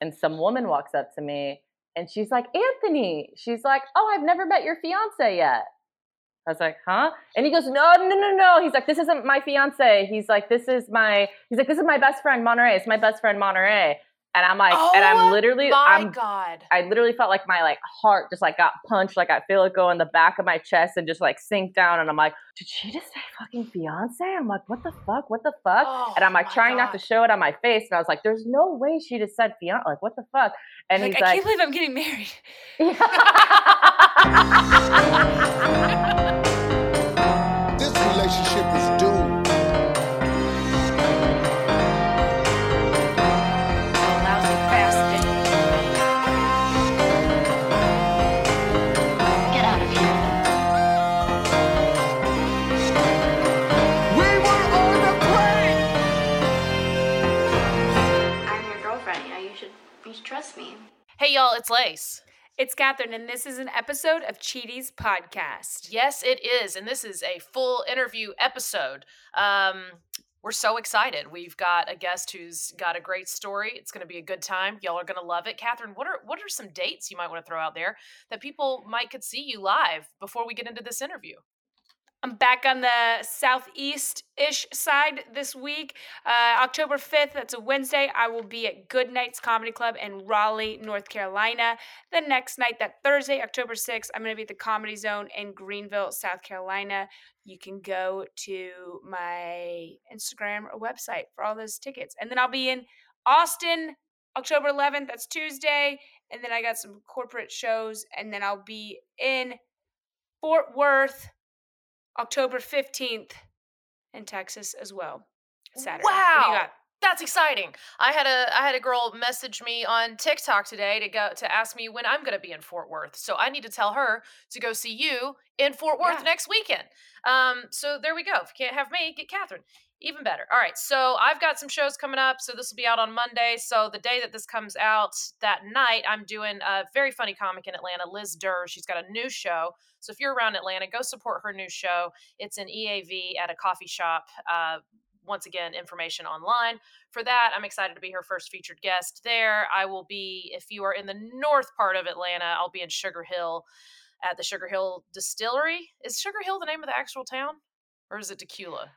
and some woman walks up to me and she's like, Anthony, she's like, oh, I've never met your fiance yet. I was like, huh? And he goes, no, no, no, no. He's like, this isn't my fiance. He's like, this is my, he's like, this is my best friend, Monterey. It's my best friend, Monterey. And I'm like, oh, and I'm oh literally, my I'm, God. I literally felt like my like heart just like got punched. Like I feel it go in the back of my chest and just like sink down. And I'm like, did she just say fucking fiance? I'm like, what the fuck? What the fuck? Oh, and I'm like my trying not to show it on my face. And I was like, there's no way she just said fiance. Like, what the fuck? And like, he's I like, can't believe I'm getting married. This relationship is doomed. Hey, y'all, it's Lace. It's Catherine, and this is an episode of Cheaties Podcast. Yes, it is. And this is a full interview episode. Um, we're so excited. We've got a guest who's got a great story. It's going to be a good time. Y'all are going to love it. Catherine, what are what are some dates you might want to throw out there that people might could see you live before we get into this interview? I'm back on the southeast ish side this week. Uh, October 5th, that's a Wednesday, I will be at Goodnights Comedy Club in Raleigh, North Carolina. The next night, that Thursday, October 6th, I'm going to be at the Comedy Zone in Greenville, South Carolina. You can go to my Instagram or website for all those tickets. And then I'll be in Austin, October 11th, that's Tuesday. And then I got some corporate shows. And then I'll be in Fort Worth. October 15th in Texas as well. Saturday. Wow. That's exciting. I had a I had a girl message me on TikTok today to go to ask me when I'm going to be in Fort Worth. So I need to tell her to go see you in Fort Worth Yeah. next weekend. Um, so there we go. If you can't have me, get Catherine. Even better. All right. So I've got some shows coming up. So this will be out on Monday. So the day that this comes out, that night, I'm doing a very funny comic in Atlanta, Liz Durr. She's got a new show. So if you're around Atlanta, go support her new show. It's an EAV at a coffee shop. Uh, once again, information online for that. I'm excited to be her first featured guest there. I will be, if you are in the north part of Atlanta, I'll be in Sugar Hill at the Sugar Hill Distillery. Is Sugar Hill the name of the actual town? Or is it Tequila?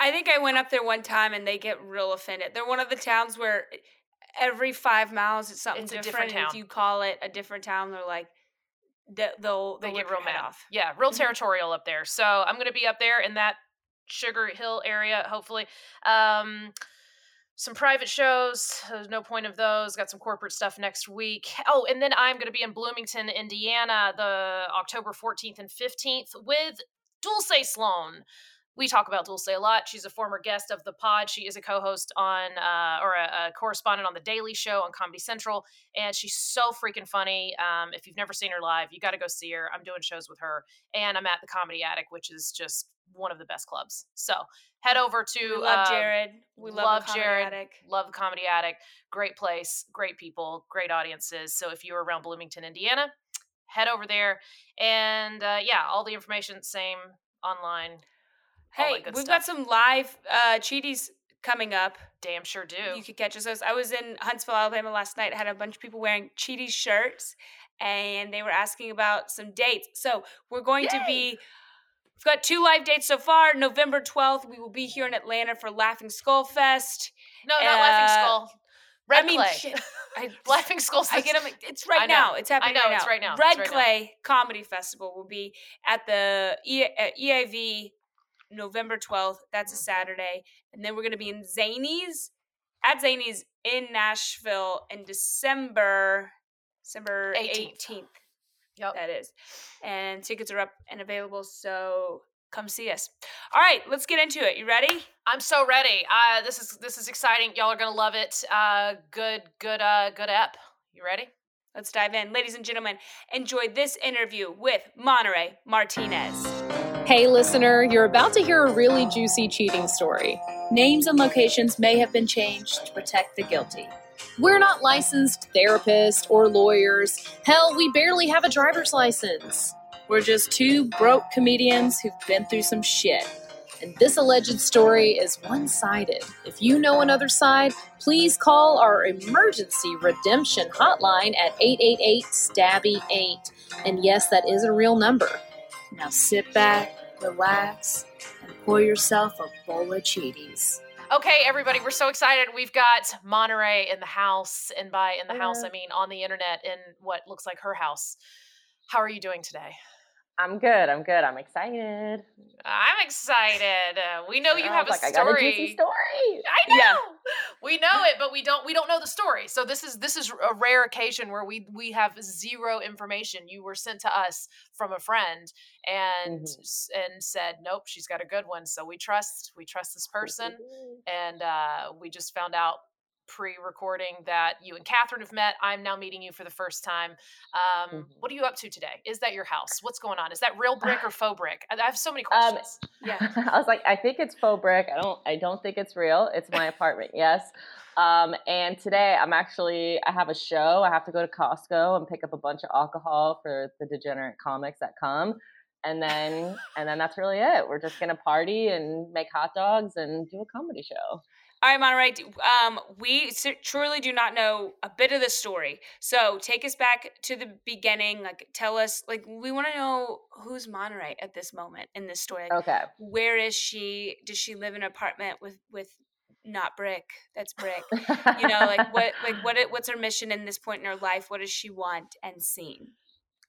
I- think I went up there one time and they get real offended. They're one of the towns where every five miles it's something It's a different. different and if you call it a different town, they're like, they- they'll, They get real mad. off. Yeah, real Mhm. territorial up there. So I'm going to be up there in that Sugar Hill area, hopefully. Um, some private shows. There's no point of those. Got some corporate stuff next week. Oh, and then I'm going to be in Bloomington, Indiana, the October 14th and 15th with Dulce Sloan. We talk about Dulce a lot. She's a former guest of the pod. She is a co-host on, uh, or a, a correspondent on the Daily Show on Comedy Central, and she's so freaking funny. Um, if you've never seen her live, you got to go see her. I'm doing shows with her, and I'm at the Comedy Attic, which is just one of the best clubs. So head over to We love um, Jared. We love, love Jared. Attic. Love the Comedy Attic. Great place, great people, great audiences. So if you're around Bloomington, Indiana, head over there. And uh, yeah, all the information same online. Hey, we've stuff. got some live uh, Cheaties coming up. Damn sure do. You could catch us. I was in Huntsville, Alabama last night. I had a bunch of people wearing Cheaties shirts, and they were asking about some dates. So we're going to be. We've got two live dates so far. November twelfth, we will be here in Atlanta for Laughing Skull Fest. no, not Laughing uh, Skull. Red I mean, Clay. shit, I, Laughing Skull. I get them. It's right now. It's happening know, right now. it's right now. Red right now. Clay Comedy Festival will be at the e- at EAV November 12th. That's a Saturday. And then we're going to be in Zanies at Zanies in Nashville in December December 18th. 18th. Yep. That is. And tickets are up and available, so come see us. All right, let's get into it. You ready? I'm so ready. Uh, this is this is exciting. Y'all are gonna love it. Uh, good, good, uh, good ep. You ready? Let's dive in. Ladies and gentlemen, enjoy this interview with Monterey Martinez. Hey, listener, you're about to hear a really juicy cheating story. Names and locations may have been changed to protect the guilty. We're not licensed therapists or lawyers. Hell, we barely have a driver's license. We're just two broke comedians who've been through some shit. and this alleged story is one sided. If you know another side, please call our emergency redemption hotline at 888 Stabby 8. And yes, that is a real number. Now sit back, relax, and pour yourself a bowl of Cheaties. Okay, everybody, we're so excited. We've got Monterey in the house, and by in the house, I mean on the internet in what looks like her house. How are you doing today? I'm good. I'm good. I'm excited. I'm excited. Uh, we know you have a like, story. I got a juicy story. I know. Yeah. We know it, but we don't we don't know the story. So this is this is a rare occasion where we we have zero information. You were sent to us from a friend and Mhm. and said, "Nope, she's got a good one." So we trust we trust this person and uh we just found out pre-recording that you and Catherine have met. I'm now meeting you for the first time. Um, Mhm. What are you up to today? Is that your house? What's going on? Is that real brick or faux brick? I have so many Um, questions. Yeah. I was like, I think it's faux brick. I don't. I don't think it's real. It's my apartment. Yes. Um, and today I'm actually. I have a show. I have to go to Costco and pick up a bunch of alcohol for the degenerate comics that come. And then, and then that's really it. We're just gonna party and make hot dogs and do a comedy show. All right, Monterey. Um, we truly do not know a bit of the story. So take us back to the beginning. Like, tell us. Like, we want to know who's Monterey at this moment in this story. Like, Okay. where is she? Does she live in an apartment with with not brick? That's brick. You know, like what like what it- what's her mission in this point in her life? What does she want and seen?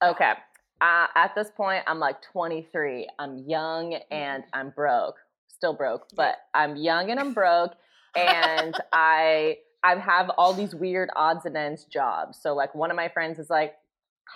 Okay. Uh, at this point, I'm like 23. I'm young and I'm broke. Still broke, but I'm young and I'm broke. And I I have all these weird odds and ends jobs. So like one of my friends is like,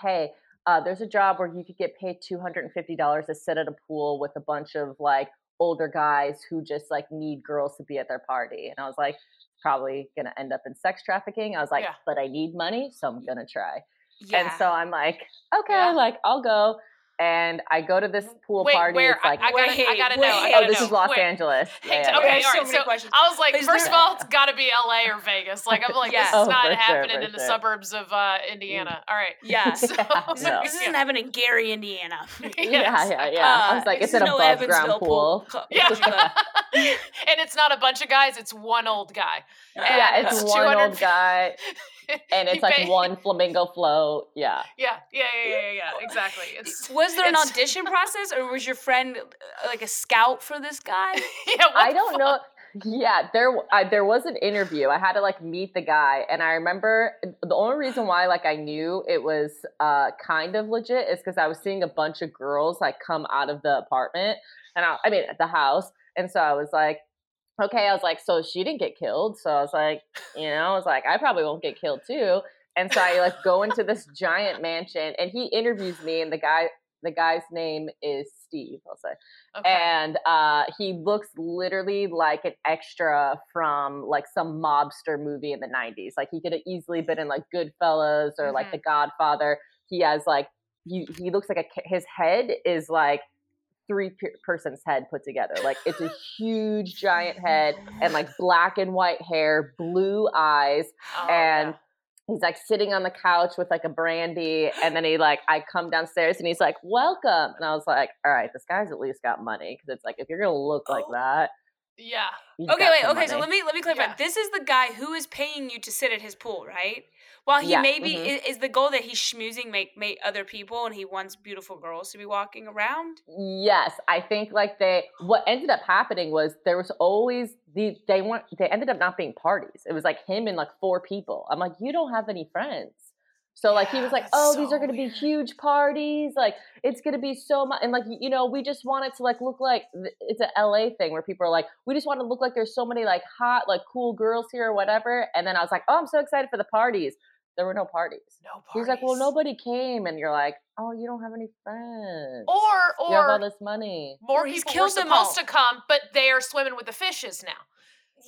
"Hey, uh, there's a job where you could get paid $250 to sit at a pool with a bunch of like older guys who just like need girls to be at their party." And I was like, "Probably gonna end up in sex trafficking." I was like, Yeah. "But I need money, so I'm gonna try." Yeah. And so I'm like, okay, Yeah. like I'll go. And I go to this pool Wait, party. where? It's like, I, I gotta, I gotta know. I gotta oh, this know. is Los Wait. Angeles. Yeah, Hey, yeah, okay, yeah. Okay, so So. I was like, Is first there- of all, it's got to be LA or Vegas. Like I'm like, Yeah. this is Oh, not for sure, happening for in the sure. suburbs of uh, Indiana. All right. yeah. So, Yeah, This, no. this isn't happening in Gary, Indiana. yeah, Yes. yeah, yeah. I Uh, was like, it's an is no above ground Evansville pool. Yeah. And it's not a bunch of guys; it's one old guy. Yeah, it's it's one old guy, and it's like one flamingo float. Yeah. Yeah, yeah, yeah, yeah, yeah. Exactly. It's Was there an audition process, or was your friend uh, like a scout for this guy? Yeah, what I don't fuck? know. Yeah, there I, there was an interview. I had to like meet the guy, and I remember the only reason why like I knew it was uh kind of legit is because I was seeing a bunch of girls like come out of the apartment, and I, I mean at the house, and so I was like, okay, I was like, so she didn't get killed, so I was like, you know, I was like, I probably won't get killed too, and so I like go into this giant mansion, and he interviews me, and the guy the guy's name is Steve. I'll say Okay. and uh, he looks literally like an extra from like some mobster movie in the 90s like he could have easily been in like goodfellas or like Mhm. the godfather he has like he, he looks like a his head is like three pe- person's head put together like it's a huge giant head and like black and white hair blue eyes Oh, and yeah. he's like sitting on the couch with like a brandy and then he like i come downstairs and he's like welcome and i was like all right this guy's at least got money because it's like if you're gonna look like Oh. that yeah. Okay, wait. Okay, so let me let me clarify. Yeah. This is the guy who is paying you to sit at his pool, right? While he Yeah, maybe mhm. is, is the goal that he's schmoozing make make other people, and he wants beautiful girls to be walking around. yes i think like they what ended up happening was there was always the they weren't they ended up not being parties it was like him and like four people i'm like you don't have any friends so like he was like that's oh these are going to be huge parties like it's going to be so much and like you know we just want it to like look like th- it's a la thing where people are like we just want to look like there's so many like hot like cool girls here or whatever and then i was like oh i'm so excited for the parties there were no parties No parties. He's like, well, nobody came, and you're like, oh, you don't have any friends. Or or you have all this money. more he's people were killed them supposed all. to come, but they are swimming with the fishes now.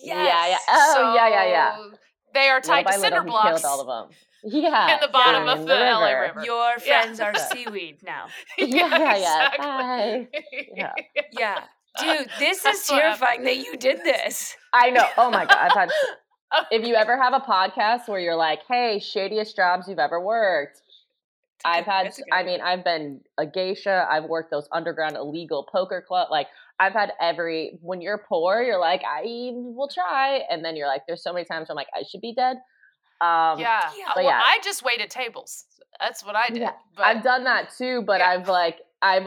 Yes. Yeah, yeah. Oh, yeah, yeah, yeah. They are tied Little to by little, cinder he blocks killed all of them. Yeah, in the bottom yeah, of in the, LA River. Your Yeah. friends are seaweed now. Yeah, yeah, yeah. exactly. Yeah. Yeah, dude, this is terrifying that you did this. I know. Oh my god, I've had. If you ever have a podcast where you're like, "Hey, shadiest jobs you've ever worked," I've had. That's a good I mean, I've been a geisha. I've worked those underground illegal poker club. Like, I've had every when you're poor, you're like, I will try. And then you're like, there's so many times I'm like, I should be dead. Um yeah. yeah, Uh, well, yeah. I just waited tables. That's what I did. Yeah, but I've done that too, but Yeah. I've like I've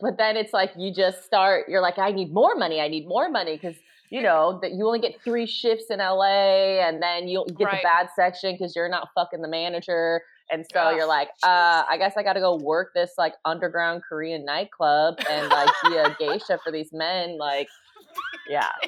but then it's like you just start you're like I need more money, I need more money cuz you know that you only get 3 shifts in LA and then you get Right. the bad section cuz you're not fucking the manager and so Ugh, you're like uh I guess I got to go work this like underground Korean nightclub and like be a geisha for these men like yeah.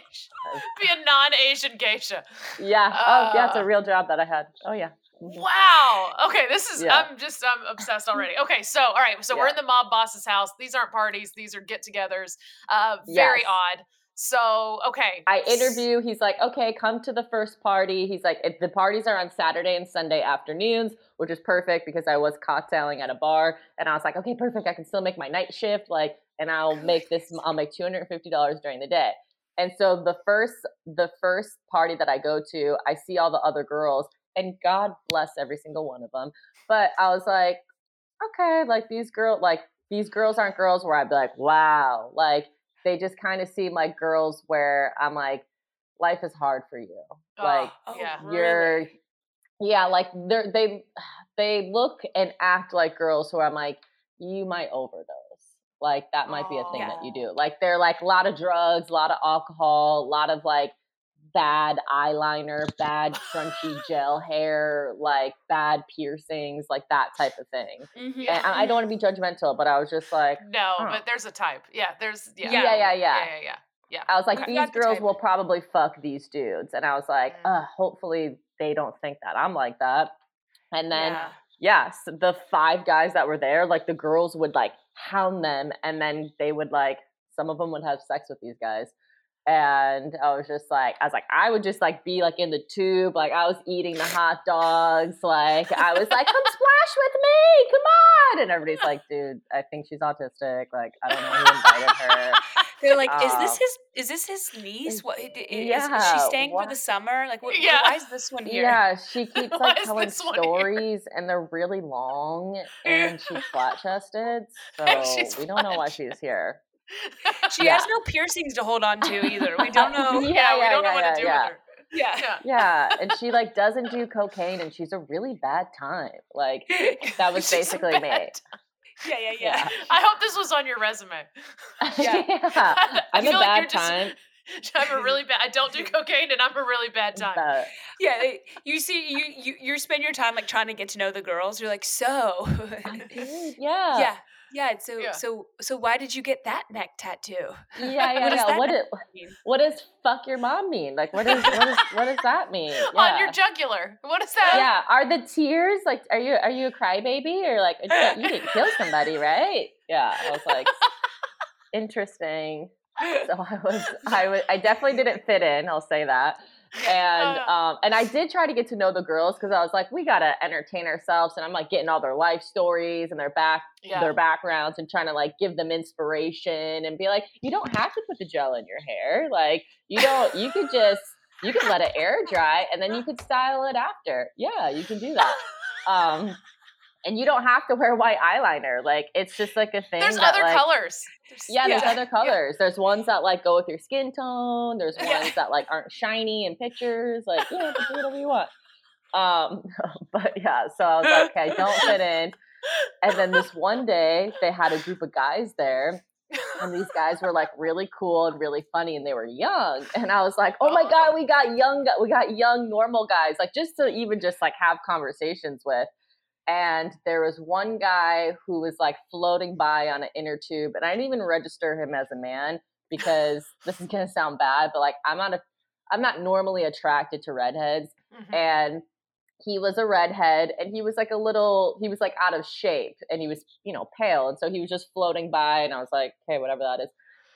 be a non-Asian geisha. Yeah. oh, yeah, it's Uh, a real job that I had. Oh yeah. Wow. Okay, this is Yeah. I'm just I'm obsessed already. Okay, so all right, so we're in the mob boss's house. These aren't parties, these are get-togethers. Uh very Yes. odd. So, okay. I interview. He's like, okay, come to the first party. He's like, if the parties are on Saturday and Sunday afternoons, which is perfect because I was cocktailing at a bar, and I was like, okay, perfect. I can still make my night shift, like, and I'll make this. I'll make two hundred and fifty dollars during the day. And so the first, the first party that I go to, I see all the other girls, and God bless every single one of them. But I was like, okay, like these girls, like these girls aren't girls where I'd be like, wow, like they just kind of seem like girls where I'm like, life is hard for you. Like Oh, Oh, yeah. you're, yeah, like they're they they look and act like girls who I'm like, you might overdose. Like that might be a thing that you do. Like they're like a lot of drugs, a lot of alcohol, a lot of like bad eyeliner, bad crunchy gel hair, like bad piercings, like that type of thing. Mhm. And I I don't want to be judgmental, but I was just like, No, Huh. but there's a type. Yeah, there's yeah. Yeah, yeah, yeah. Yeah, yeah, yeah. I was like, I've these got the girls will probably fuck these dudes. And I was like, Mm. uh, hopefully they don't think that I'm like that. And then, Yeah. yes, the five guys that were there, like the girls would like hound them. And then they would like, some of them would have sex with these guys. And I was just like, I was like, I would just like be like in the tube, like I was eating the hot dogs. Like I was like, come splash with me, come on. And everybody's like, dude, I think she's autistic. Like, I don't know who invited her. They're like, is this Um, his? Is this his niece? What i- i- is, is she staying for the summer? Like, what, Yeah. why is this one here? Yeah, she keeps Why like telling this here? stories and they're really long and she's flat chested. So she's we don't know why she's here. She Yeah. has no piercings to hold on to either. We don't know. Yeah, yeah, we don't know yeah, what to do yeah. with her. Yeah. Yeah. Yeah, and she like doesn't do cocaine and she's a really bad time. Like that was basically me. bad Yeah, yeah, yeah. I hope this was on your resume. Yeah. Yeah. I'm a feel like bad you're just- time. I'm a really bad. I don't do cocaine, and I'm a really bad time. but- Yeah, eh, you see, you, you you spend your time like trying to get to know the girls. You're like, so, yeah. yeah, yeah. So, Yeah. so, so, why did you get that neck tattoo? Yeah, yeah, What yeah. What, it, what does fuck your mom mean? Like, what is what, is, what does that mean? On your Yeah. jugular. What is that? yeah are the tears like are you are you a crybaby or like you didn't- you didn't kill somebody right yeah i was like interesting so i was i was i definitely didn't fit in i'll say that and Uh. um and i did try to get to know the girls because i was like we gotta entertain ourselves and i'm like getting all their life stories and their back Yeah. their backgrounds and trying to like give them inspiration and be like you don't have to put the gel in your hair like you don't you could just you could let it air dry and then you could style it after yeah you can do that um and you don't have to wear white eyeliner like it's just like a thing There's that, other like, colors. There's- yeah, there's Yeah. other colors. There's ones that like go with your skin tone. There's ones Yeah. that like aren't shiny in pictures. Like, yeah, do whatever you want. Um, but yeah, so I was like, okay, don't fit in. And then this one day, they had a group of guys there, and these guys were like really cool and really funny, and they were young. And I was like, oh my god, we got young, we got young normal guys, like just to even just like have conversations with. And there was one guy who was like floating by on an inner tube, and I didn't even register him as a man because this is gonna sound bad, but like I'm not a, I'm not normally attracted to redheads, Mhm. and he was a redhead and he was like a little he was like out of shape and he was you know pale and so he was just floating by and i was like okay whatever that is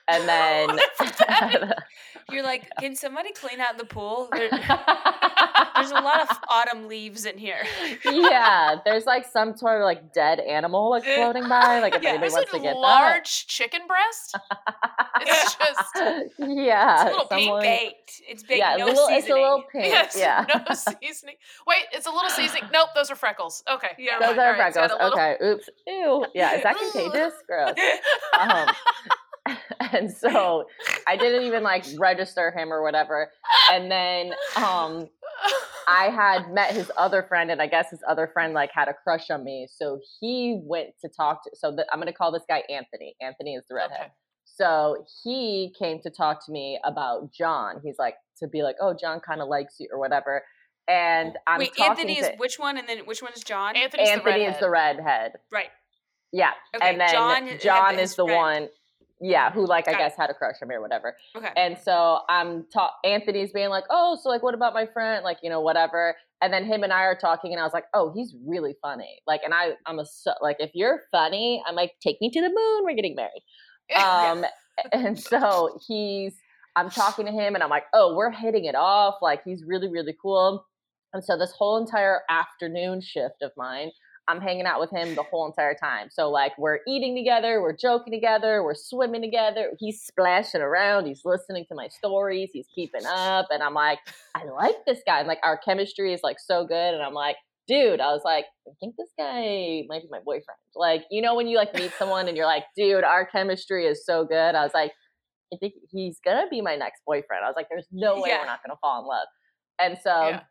and then You're like, can somebody clean out the pool? There, there's a lot of autumn leaves in here. yeah there's like some sort of like dead animal like floating by like if Yeah, anybody wants to get large chicken breast? It's just yeah It's a little pink someone- Baked. It's baked. yeah no little, seasoning. it's a little pink yes, yeah no seasoning. Wait, it's a little seasoning. Nope, those are freckles. Okay, Yeah. those are right, got freckles little- okay oops ew yeah is that contagious gross um, and so I didn't even like register him or whatever. And then um I had met his other friend, and I guess his other friend like had a crush on me. So he went to talk to. So the, I'm going to call this guy Anthony. Anthony is the redhead. Okay. So he came to talk to me about John. He's like to be like, oh, John kind of likes you or whatever. And I'm Wait, talking Anthony to is which one, and then which one is John? Anthony's the Anthony is the redhead. right. Yeah, Okay, and then John John, is the friend. one. Yeah, who like I guess had a crush on me or whatever. Okay. And so I'm ta- Anthony's being like, oh, so like, what about my friend? Like, you know, whatever. And then him and I are talking, and I was like, oh, he's really funny. Like, and I, I'm a so, like, if you're funny, I'm like, take me to the moon. We're getting married. Um, and so he's, I'm talking to him, and I'm like, oh, we're hitting it off. Like, he's really, really cool. And so this whole entire afternoon shift of mine, I'm hanging out with him the whole entire time. So like we're eating together, we're joking together, we're swimming together. He's splashing around, he's listening to my stories, he's keeping up, and I'm like, I like this guy. And like our chemistry is like so good, and I'm like, dude, I was like, I think this guy might be my boyfriend. Like, you know, when you like meet someone and you're like, dude, our chemistry is so good. I was like, I think he's gonna be my next boyfriend. I was like, there's no way Yeah. we're not gonna fall in love. And so Yeah.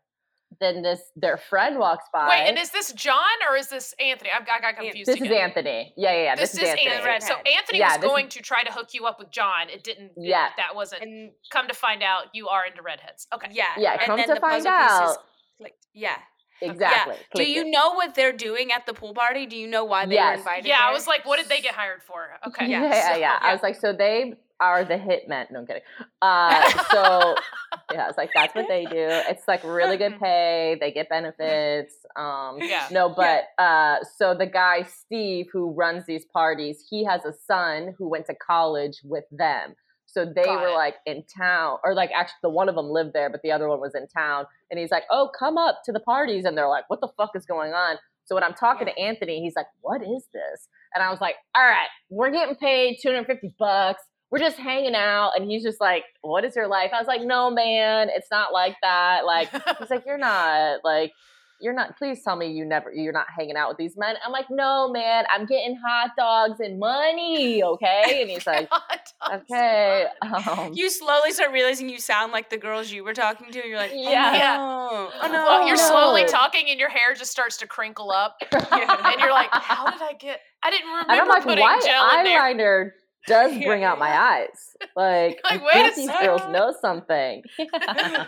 Then this their friend walks by. Wait, and is this John or is this Anthony? I've got, I got confused. this is. Anthony. Yeah, yeah, yeah. This, This, is Anthony. Anthony. So Anthony Yeah, was this is- going to try to hook you up with John. It didn't. it- Yeah. that wasn't. And come to find out, you are into redheads. Okay. yeah. Yeah, and come then to the find out. clicked. Yeah. Exactly. Yeah. Do you it. know what they're doing at the pool party? Do you know why they were Yes. invited? Yeah, I was like, what did they get hired for? Okay. Yeah, Yeah, yeah, yeah. I was like, so they are the hitmen. No, I'm kidding. Uh, so yeah, it's like, that's what they do. It's like really good pay. They get benefits. Um, Yeah. no, but uh, so the guy Steve who runs these parties, he has a son who went to college with them. So they Got were it. like in town, or like actually the one of them lived there, but the other one was in town. And he's like, "Oh, come up to the parties," and they're like, "What the fuck is going on?" So when I'm talking to Anthony, he's like, "What is this?" And I was like, "All right, we're getting paid 250 bucks. We're just hanging out." And he's just like, "What is your life?" I was like, "No, man, it's not like that." Like he's like, "You're not like." You're not. Please tell me you never. You're not hanging out with these men. I'm like, no, man. I'm getting hot dogs and money. Okay. And he's like, okay. Um, You slowly start realizing you sound like the girls you were talking to. and You're like, oh, Yeah. Yeah. Oh no. Well, you're slowly talking and your hair just starts to crinkle up, and you're like, "How did I get? I didn't remember I'm like, putting why gel in there." eyeliner does Yeah, bring out my eyes? Like, I Like, wait a think these girls know something. I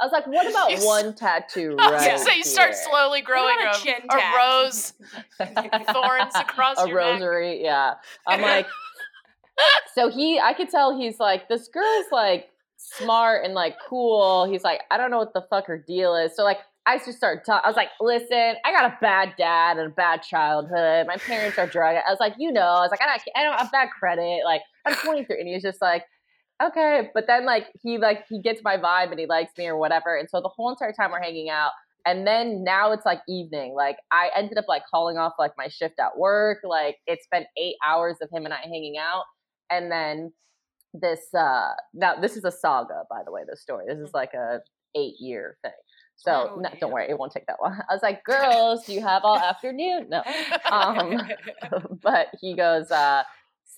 was like, what about You s- one tattoo I was right gonna say you start slowly growing a a, chin a rose thorns across a your neck. rosary. Yeah. I'm like, so he, I could tell he's like, this girl's like smart and like cool. He's like, I don't know what the fuck her deal is. So like, I just started talking. I was like, listen, I got a bad dad and a bad childhood. My parents are drug. I was like, you know, I was like, I don't, I don't have bad credit. Like, I'm 23, and he was just like, okay. But then like he like he gets my vibe and he likes me or whatever. And so the whole entire time we're hanging out. And then now it's like evening. Like I ended up like calling off like my shift at work. Like it's been eight hours of him and I hanging out. And then this uh now this is a saga, by the way, this story. This is like a eight year thing. So Oh, no, don't worry, it won't take that long. I was like, girls, do you have all afternoon? No. Um but he goes, uh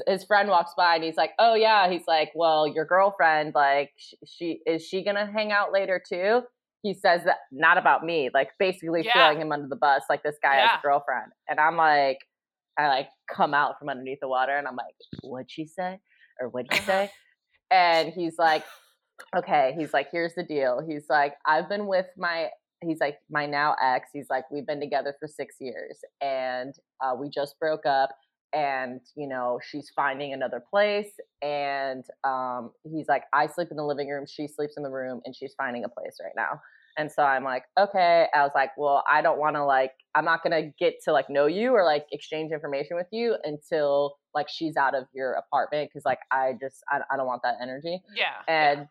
his friend walks by and he's like, "Oh yeah." He's like, "Well, your girlfriend, like, sh- she is she gonna hang out later too?" He says that not about me, like basically Yeah. throwing him under the bus, like this guy has a girlfriend, and I'm like, I like come out from underneath the water, and I'm like, "What'd she say?" or "What'd he say?" and he's like, "Okay." He's like, "Here's the deal." He's like, "I've been with my." He's like my now ex. He's like we've been together for six years, and uh, we just broke up and you know she's finding another place and um he's like i sleep in the living room she sleeps in the room and she's finding a place right now and so i'm like okay i was like well i don't want to like i'm not gonna get to like know you or like exchange information with you until like she's out of your apartment because like i just I, I don't want that energy Yeah. and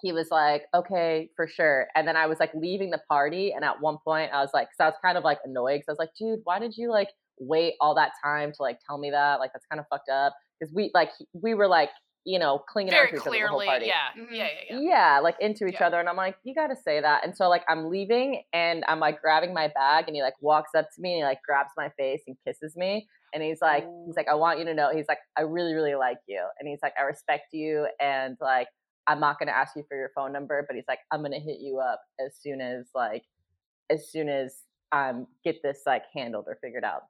he was like, okay, for sure. And then I was like leaving the party. And at one point I was like, cause I was kind of like annoyed. Cause I was like, dude, why did you like wait all that time to like tell me that? Like, that's kind of fucked up. Cause we like, we were like you know, clinging on Very to each other the whole clearly, party. yeah, Mhm. yeah, yeah, yeah. Yeah, like into each Yeah. other. And I'm like, you got to say that. And so, like, I'm leaving and I'm like grabbing my bag and he like walks up to me and he like grabs my face and kisses me. And he's like, he's like, I want you to know, he's like, I really, really like you. And he's like, I respect you. And like, I'm not going to ask you for your phone number, but he's like, I'm going to hit you up as soon as like, as soon as um get this like handled or figured out.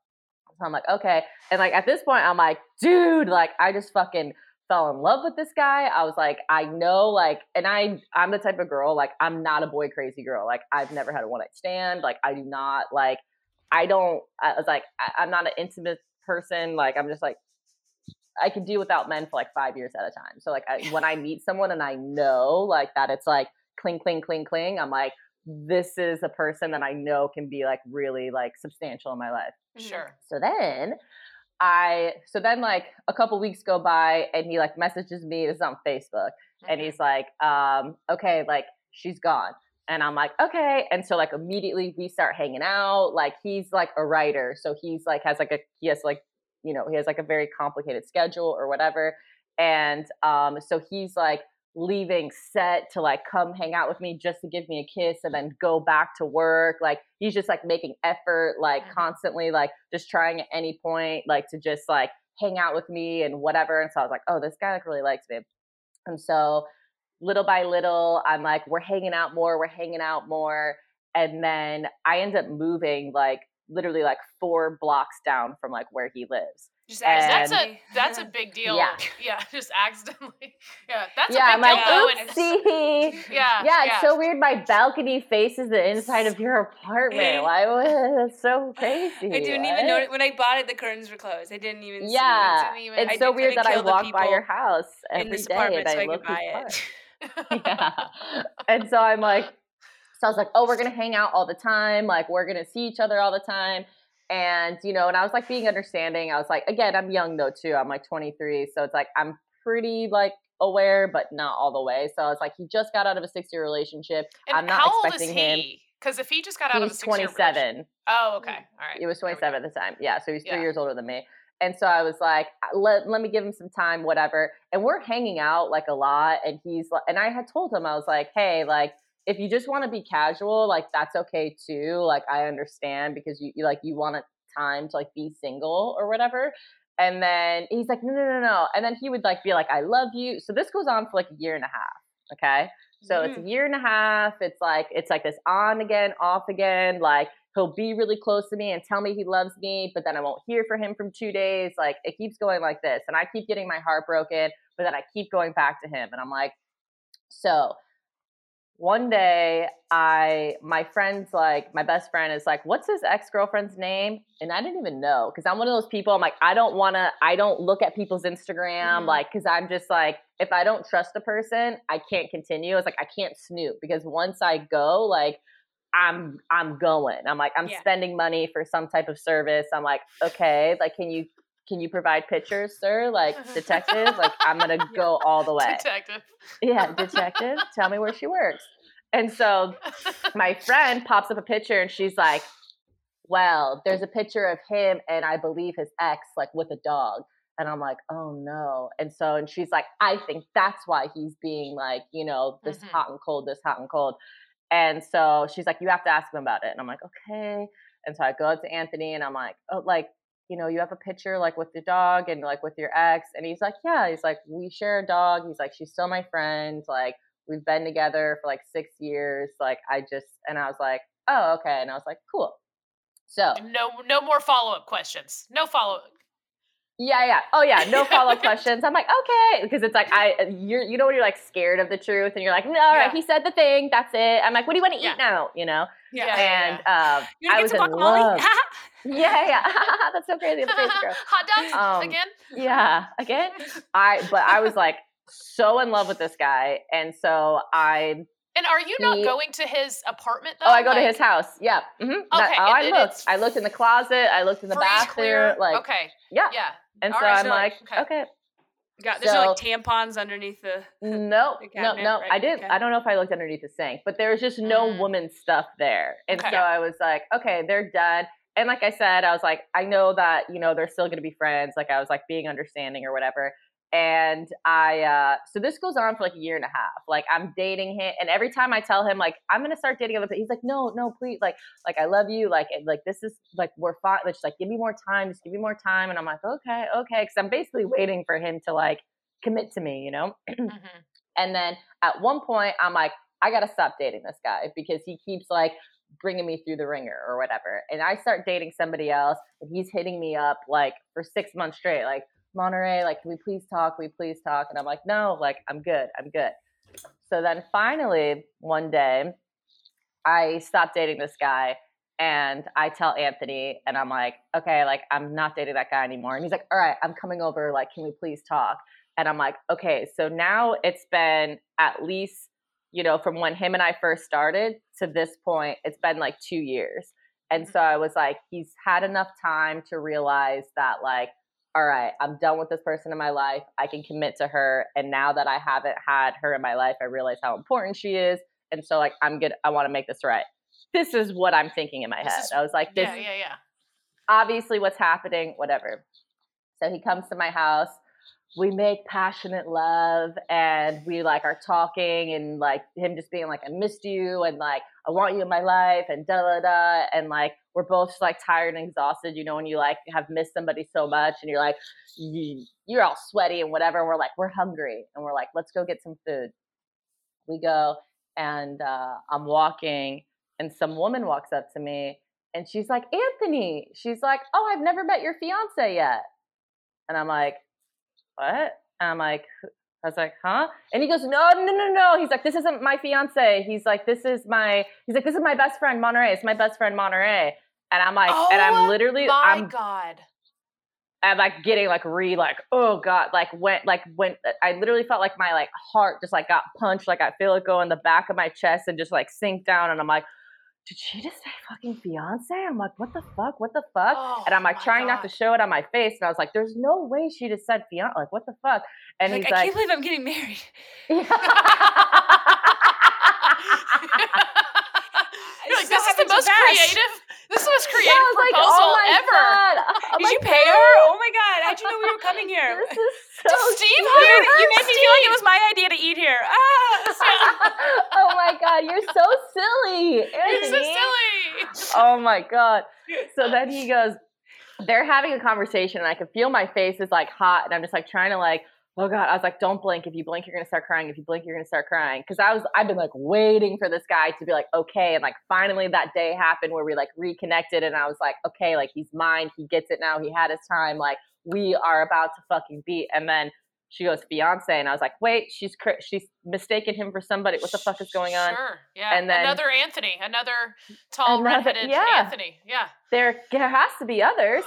So I'm like, okay. And like at this point, I'm like, dude, like I just fucking fell in love with this guy. I was like, I know, like, and I I'm the type of girl, like, I'm not a boy crazy girl. Like, I've never had a one night stand. Like, I do not like I don't I was like, I, I'm not an intimate person. Like, I'm just like I could do without men for like five years at a time. So like I, when I meet someone and I know like that it's like cling, cling, cling, cling, I'm like, this is a person that I know can be like really like substantial in my life. Sure. So then I so then like a couple weeks go by and he like messages me, this is on Facebook, and Mhm. he's like, um, okay, like she's gone. And I'm like, okay. And so like immediately we start hanging out. Like he's like a writer. So he's like has like a he has like, you know, he has like a very complicated schedule or whatever. And um, so he's like leaving set to like come hang out with me just to give me a kiss and then go back to work. Like he's just like making effort, like Mhm. constantly, like just trying at any point, like to just like hang out with me and whatever. And so I was like, oh, this guy like really likes me. And so little by little, I'm like, we're hanging out more, we're hanging out more. And then I end up moving like literally like four blocks down from like where he lives. Just And- That's a that's a big deal. Yeah. Yeah, just accidentally. Yeah, that's yeah, a big like, deal oopsie. Yeah, yeah, it's so weird. My balcony faces the inside of your apartment. Why was that's so crazy? I didn't What? even notice when I bought it. The curtains were closed. I didn't even see. Yeah, didn't even- it's I so weird that I walk by your house in every this day apartment and so I I look buy it. yeah. And so I'm like, so I was like, oh, we're gonna hang out all the time. Like we're gonna see each other all the time. And you know, and I was like being understanding. I was like, again, I'm young though too. I'm like 23, so it's like I'm pretty like aware, but not all the way. So I was like, he just got out of a six year relationship. And I'm not how old expecting him. Because if he just got out of a six-year 27. Oh, okay. All right. He was There we go. 27 at the time. Yeah, so he's three Yeah. years older than me. And so I was like, "Uh, let, let me give him some time, whatever. And we're hanging out like a lot. And he's like, and I had told him, I was like, hey, like, if you just want to be casual, like, that's okay too. Like, I understand because you, you like, you want a time to like be single or whatever. And then he's like, no, no, no, no. And then he would like be like, I love you. So this goes on for like a year and a half. Okay. So it's a mm-hmm. year and a half. It's like it's like this on again, off again. Like he'll be really close to me and tell me he loves me, but then I won't hear from him from two days. Like it keeps going like this, and I keep getting my heart broken, but then I keep going back to him, and I'm like, so one day I my friend's like my best friend is like, what's his ex girlfriend's name? And I didn't even know because I'm one of those people. I'm like, I don't want to. I don't look at people's Instagram Mhm. like because I'm just like, if I don't trust a person, I can't continue. It's like I can't snoop because once I go, like. I'm I'm going. I'm like I'm Yeah. spending money for some type of service. I'm like, okay, like can you can you provide pictures, sir? Like detective? Like I'm gonna go all the way. Detective. Yeah, detective, tell me where she works. And so my friend pops up a picture and she's like, Well, there's a picture of him and I believe his ex, like with a dog. And I'm like, Oh no. And so, and she's like, I think that's why he's being like, you know, this Mhm. hot and cold, this hot and cold. And so she's like, You have to ask him about it. And I'm like, Okay. And so I go up to Anthony and I'm like, Oh, like, you know, you have a picture like with your dog and like with your ex. And he's like, Yeah. He's like, We share a dog. He's like, She's still my friend. Like, we've been together for like six years. Like, I just, and I was like, Oh, okay. And I was like, Cool. So, no, no more follow-up questions. No follow up. yeah, yeah. Oh, yeah. No follow up questions. I'm like, okay, because it's like I, uh, you're, you know, when you're like scared of the truth, and you're like, no, all right, Yeah. he said the thing. That's it. I'm like, what do you want to Yeah. eat now? You know. Yeah. Yeah. And um, You wanna I get was some in guacamole? love. yeah, yeah. That's so crazy. I'm crazy girl. Hot dogs Um, again. Yeah. Again, I. But I was like so in love with this guy, and so I. And are you not going to his apartment though? Oh, I go to his house. Yeah. hmm Okay, oh, I looked. I looked in the closet. I looked in the bathroom. clear. Like, okay, yeah. yeah. And All so right, I'm so- like, okay. okay. God, there's no, like tampons underneath the. No, The no, cabinet, no. right, I didn't. okay. I don't know if I looked underneath the sink, but there was just no Mm. woman stuff there, and Okay. so I was like, okay, they're done. And like I said, I was like, I know that you know they're still gonna be friends. Like I was like being understanding or whatever. And I uh so this goes on for like a year and a half. Like I'm dating him and every time I tell him like I'm gonna start dating other people, he's like, No, no, please, like like I love you, like like this is like we're fine. Like, just like give me more time, just give me more time. And I'm like, okay, okay. Cause I'm basically waiting for him to like commit to me, you know? Mhm. And then at one point, I'm like, I gotta stop dating this guy because he keeps like bringing me through the ringer or whatever. And I start dating somebody else, and he's hitting me up like for six months straight, like Monterey, like, can we please talk? Can we please talk? And I'm like, no, like, I'm good, I'm good. So then finally, one day, I stopped dating this guy. And I tell Anthony, and I'm like, okay, like, I'm not dating that guy anymore. And he's like, all right, I'm coming over. Like, can we please talk? And I'm like, okay, so now it's been at least, you know, from when him and I first started to this point, it's been like two years. And mm-hmm. so I was like, he's had enough time to realize that, like, all right, I'm done with this person in my life. I can commit to her. And now that I haven't had her in my life, I realize how important she is. And so, like, I'm good. I want to make this right. This is what I'm thinking in my head. is- I was like, this Yeah, yeah, yeah. obviously what's happening, whatever. So he comes to my house. We make passionate love and we like are talking and like him just being like, I missed you and like I want you in my life and da da da and like we're both like tired and exhausted, you know, when you like have missed somebody so much and you're like you, you're all sweaty and whatever. And we're like, we're hungry and we're like, let's go get some food. We go and uh, I'm walking and some woman walks up to me and she's like, Anthony. She's like, Oh, I've never met your fiance yet. And I'm like, What? And I'm like, I was like, huh? And he goes, No, no, no, no. He's like, This isn't my fiance. He's like, This is my he's like, This is my best friend Monterey. It's my best friend Monterey. And I'm like, and Oh I'm literally My I'm God. I'm like getting like re like oh god like when like when uh, I literally felt like my like heart just like got punched like I feel it go in the back of my chest and just like sink down and I'm like did she just say fucking fiance? I'm like what the fuck? What the fuck? Oh, and I'm like trying not to show it on my face and I was like there's no way she just said fiance like what the fuck? And like, he's I like I can't believe I'm getting married. You're like, this is the most creative. This is the most Yeah, creative I was like, proposal oh my ever. God. Did like, you pay her? Oh my god! How'd you know we were coming here? this is so Did Steve You hire made, you made me feel like it was my idea to eat here. Ah! oh my god, you're so silly, You're so silly. oh my god. So then he goes, they're having a conversation, and I can feel my face is like hot, and I'm just like trying to like, oh god. I was like, don't blink. If you blink, you're gonna start crying. If you blink, you're gonna start crying. Because I was, I've been like waiting for this guy to be like, okay, and like finally that day happened where we like reconnected, and I was like, okay, like he's mine. He gets it now. He had his time. Like we are about to fucking beat. And then she goes, fiance, and I was like, wait, she's cr- she's mistaken him for somebody. What the fuck is going on? Sure. Yeah. And then- another Anthony, another tall Another- redheaded yeah. Anthony. Yeah. there there has to be others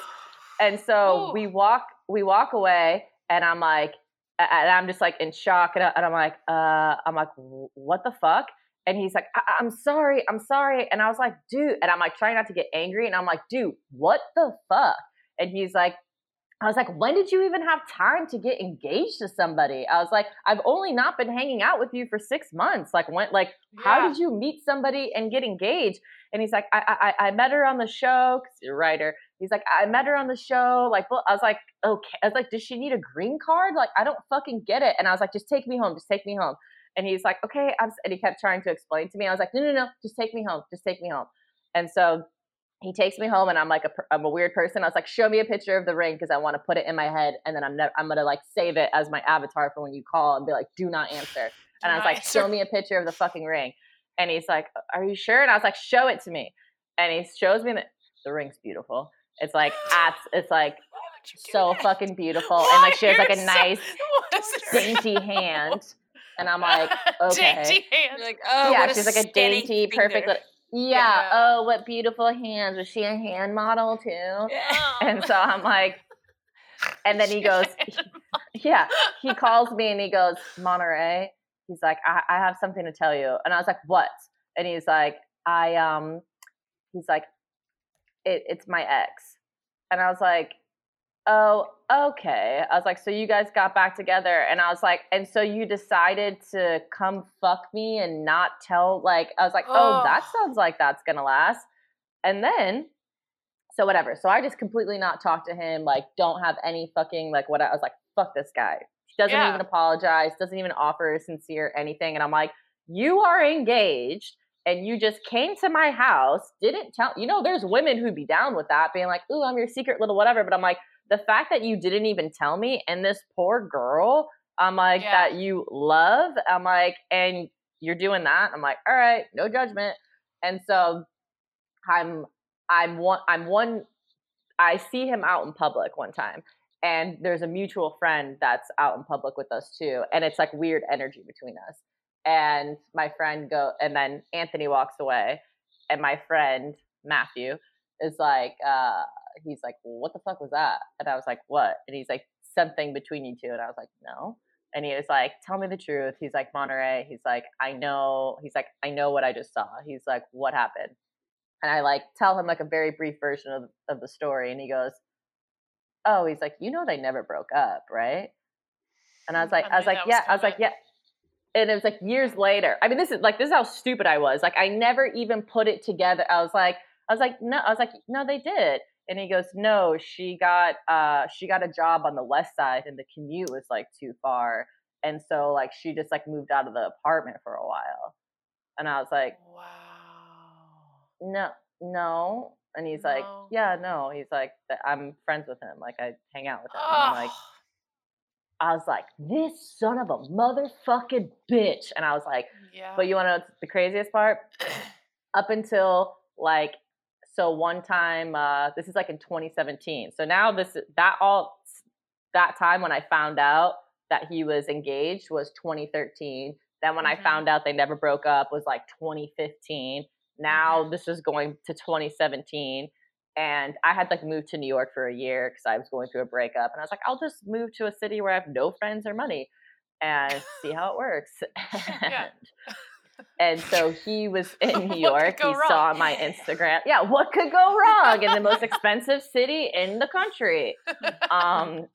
and so Ooh. we walk we walk away and i'm like and i'm just like in shock and, I, i'm like uh i'm like what the fuck and he's like I- i'm sorry i'm sorry and i was like dude and i'm like trying not to get angry and i'm like dude what the fuck and he's like I was like, when did you even have time to get engaged to somebody? I was like, I've only not been hanging out with you for six months. Like, when, like, how did you meet somebody and get engaged? And he's like, I, I, I met her on the show. 'cause you're a writer. He's like, I met her on the show. Like, well, I was like, okay. I was like, does she need a green card? Like, I don't fucking get it. And I was like, just take me home. Just take me home. And he's like, okay. I'm, and he kept trying to explain to me. I was like, no, no, no. Just take me home. Just take me home. And so he takes me home, and I'm like, a, I'm a weird person. I was like, show me a picture of the ring because I want to put it in my head, and then I'm never, I'm gonna like save it as my avatar for when you call and be like, do not answer. And I was like, show me a picture of the fucking ring. And he's like, are you sure? And I was like, show it to me. And he shows me the the ring's beautiful. It's like at, it's like Why would you do so that? fucking beautiful, and like she has like a so- nice What is it? dainty hand. And I'm like, okay. dainty hand. Like, oh, yeah, what a she's like a dainty, finger. perfect. Little, yeah. Yeah. Oh, what beautiful hands. Was she a hand model too? Oh. And so I'm like, and then he goes, yeah, he calls me and he goes, Monterey. He's like, I, I have something to tell you. And I was like, what? And he's like, I, um, he's like, it, it's my ex. And I was like, oh, okay. I was like, so you guys got back together. And I was like, and so you decided to come fuck me and not tell, like, I was like, oh, that sounds like that's going to last. And then, so whatever. So I just completely not talk to him, like, don't have any fucking, like, what I was like, fuck this guy. He doesn't Yeah. even apologize, doesn't even offer a sincere anything. And I'm like, you are engaged and you just came to my house, didn't tell, you know, there's women who'd be down with that, being like, ooh, I'm your secret little whatever. But I'm like, the fact that you didn't even tell me and this poor girl, I'm like, Yeah. that you love, I'm like, and you're doing that. I'm like, all right, no judgment. And so I'm, I'm one, I'm one, I see him out in public one time and there's a mutual friend that's out in public with us too and it's like weird energy between us and my friend go and then anthony walks away and my friend matthew is like uh he's like what the fuck was that? And i was like what? And he's like something between you two. And i was like no. And he was like tell me the truth. He's like monterey. He's like i know. He's like i know what i just saw. He's like what happened? And i like tell him like a very brief version of, of the story and he goes oh he's like you know they never broke up right? And i was like I i was like yeah i was like yeah and it was like years later. I mean this is like this is how stupid i was. Like i never even put it together. I was like i was like no i was like no they did. And he goes no she got uh she got a job on the west side and the commute was like too far. And so like she just like moved out of the apartment for a while. And i was like Wow. no no. And he's like yeah no. He's like i'm friends with him. Like i hang out with him. And i'm like Oh, i was like this son of a motherfucking bitch. And i was like yeah. but you want to know the craziest part? Up until like so one time uh this is like in 2017 so now this that all that time when i found out that he was engaged was 2013 then when i Mhm. found out they never broke up was like 2015 now this is going to 2017 and i had like moved to new york for a year because i was going through a breakup and i was like i'll just move to a city where i have no friends or money and see how it works Yeah. and so he was in New York. He saw wrong? my Instagram. Yeah, what could go wrong in the most expensive city in the country? Um,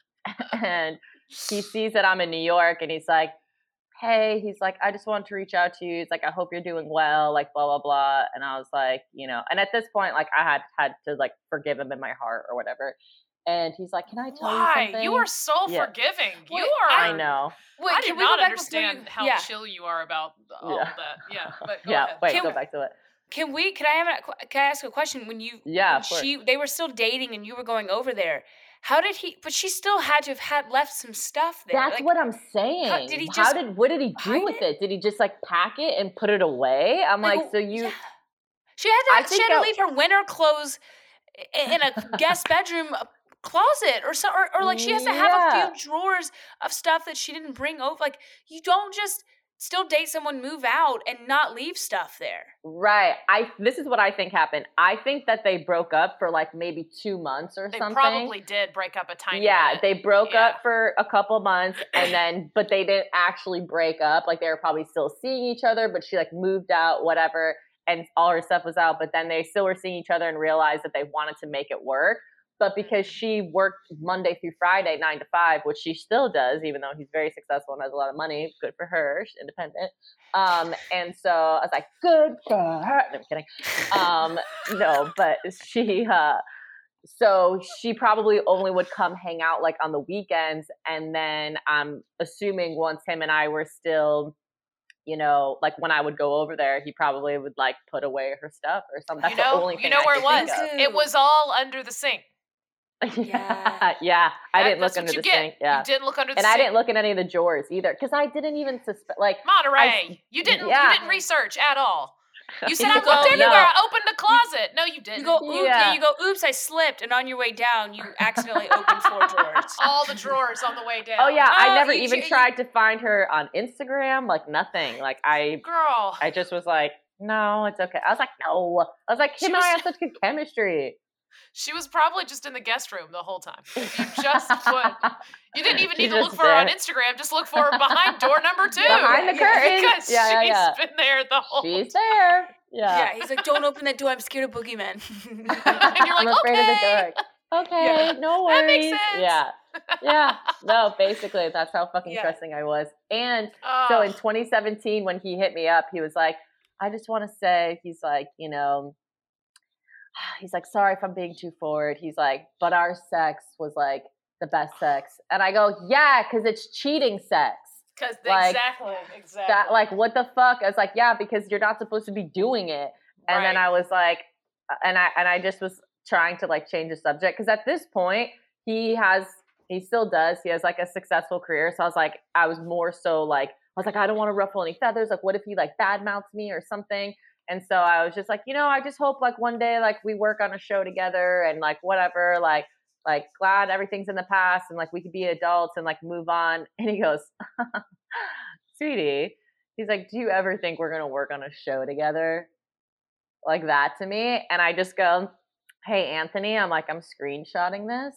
and he sees that I'm in New York and he's like, Hey, he's like, I just wanted to reach out to you. He's like, I hope you're doing well, like blah, blah, blah. And I was like, you know, and at this point, like I had had to like forgive him in my heart or whatever. And he's like, Can I tell you Why? something? You are so Yeah. forgiving. You Wait, are. I know. Wait, I do can we go not back before understand you- how yeah. chill you are about all Yeah. that. Yeah, but go Yeah, ahead. wait, Can go we- back to it. Can we? Can I have a? Can I ask a question? When you, Yeah, when she, they were still dating, and you were going over there. How did he? But she still had to have had left some stuff there. That's like, what I'm saying. did he Just How did what did he do with it? it? Did he just like pack it and put it away? I'm like, well, so you yeah. She had to. She had to leave her winter clothes in a guest bedroom uh, closet, or so, or, or like she has to have Yeah. a few drawers of stuff that she didn't bring over. Like you don't just still date someone, move out, and not leave stuff there. right. I this is what I think happened. I think that they broke up for like maybe two months or something. They something. probably did break up a tiny yeah, bit. they broke Yeah. up for a couple months and then but they didn't actually break up. Like they were probably still seeing each other, but she like moved out, whatever, and all her stuff was out, but then they still were seeing each other and realized that they wanted to make it work. But because she worked Monday through Friday, nine to five, which she still does, even though he's very successful and has a lot of money, good for her, she's independent. Um, and so I was like, good for her. No, I'm kidding. Um, no, but she uh so she probably only would come hang out like on the weekends and then i'm assuming once him and i were still you know like when i would go over there he probably would like put away her stuff or something that's you know, you know I where it was. It was all under the sink. of. Yeah. yeah i That- didn't look under the get. sink yeah You didn't look under the sink. and sink. i didn't look in any of the drawers either because i didn't even suspect like Monterey. you didn't. yeah. You didn't research at all. You said I Well, looked everywhere. no. I opened the closet. No, you didn't. You go, oops, yeah. Yeah. you go, oops, I slipped, and on your way down, you accidentally opened four drawers. all the drawers on the way down. oh yeah Oh, i never even j- tried to find her on instagram like nothing like i girl. I just was like, no, it's okay. I was like, no. I was like, She him and I have such good chemistry. She was probably just in the guest room the whole time. You just would, you didn't even She's need to look just for her on. Instagram. Just look for her behind door number two. Behind the curtains. Because Yeah, yeah, she's yeah. been there the whole time. She's there. Yeah. Yeah, he's like, don't open that door. I'm scared of boogeymen. and you're like, I'm afraid okay. of the dark. Okay, Yeah. no worries. That makes sense. Yeah. Yeah. No, basically, that's how fucking Yeah. trusting I was. And so in 2017, when he hit me up, he was like, I just want to say, he's like, you know, he's like, sorry if I'm being too forward. He's like, but our sex was like the best sex. And I go, yeah, because it's cheating sex. Because Like, exactly, exactly. That like what the fuck? I was like, yeah, because you're not supposed to be doing it. And then I was like, uh, and I and I just was trying to like change the subject because at this point he has he still does he has like a successful career. So I was like, I was more so like I was like, I don't want to ruffle any feathers. Like, what if he like bad mouths me or something? And so I was just like, you know, I just hope like one day like we work on a show together and like whatever, like like glad everything's in the past and like we could be adults and like move on. And he goes, sweetie, he's like, do you ever think we're gonna work on a show together? Like that to me. And I just go, hey Anthony, I'm like, I'm screenshotting this.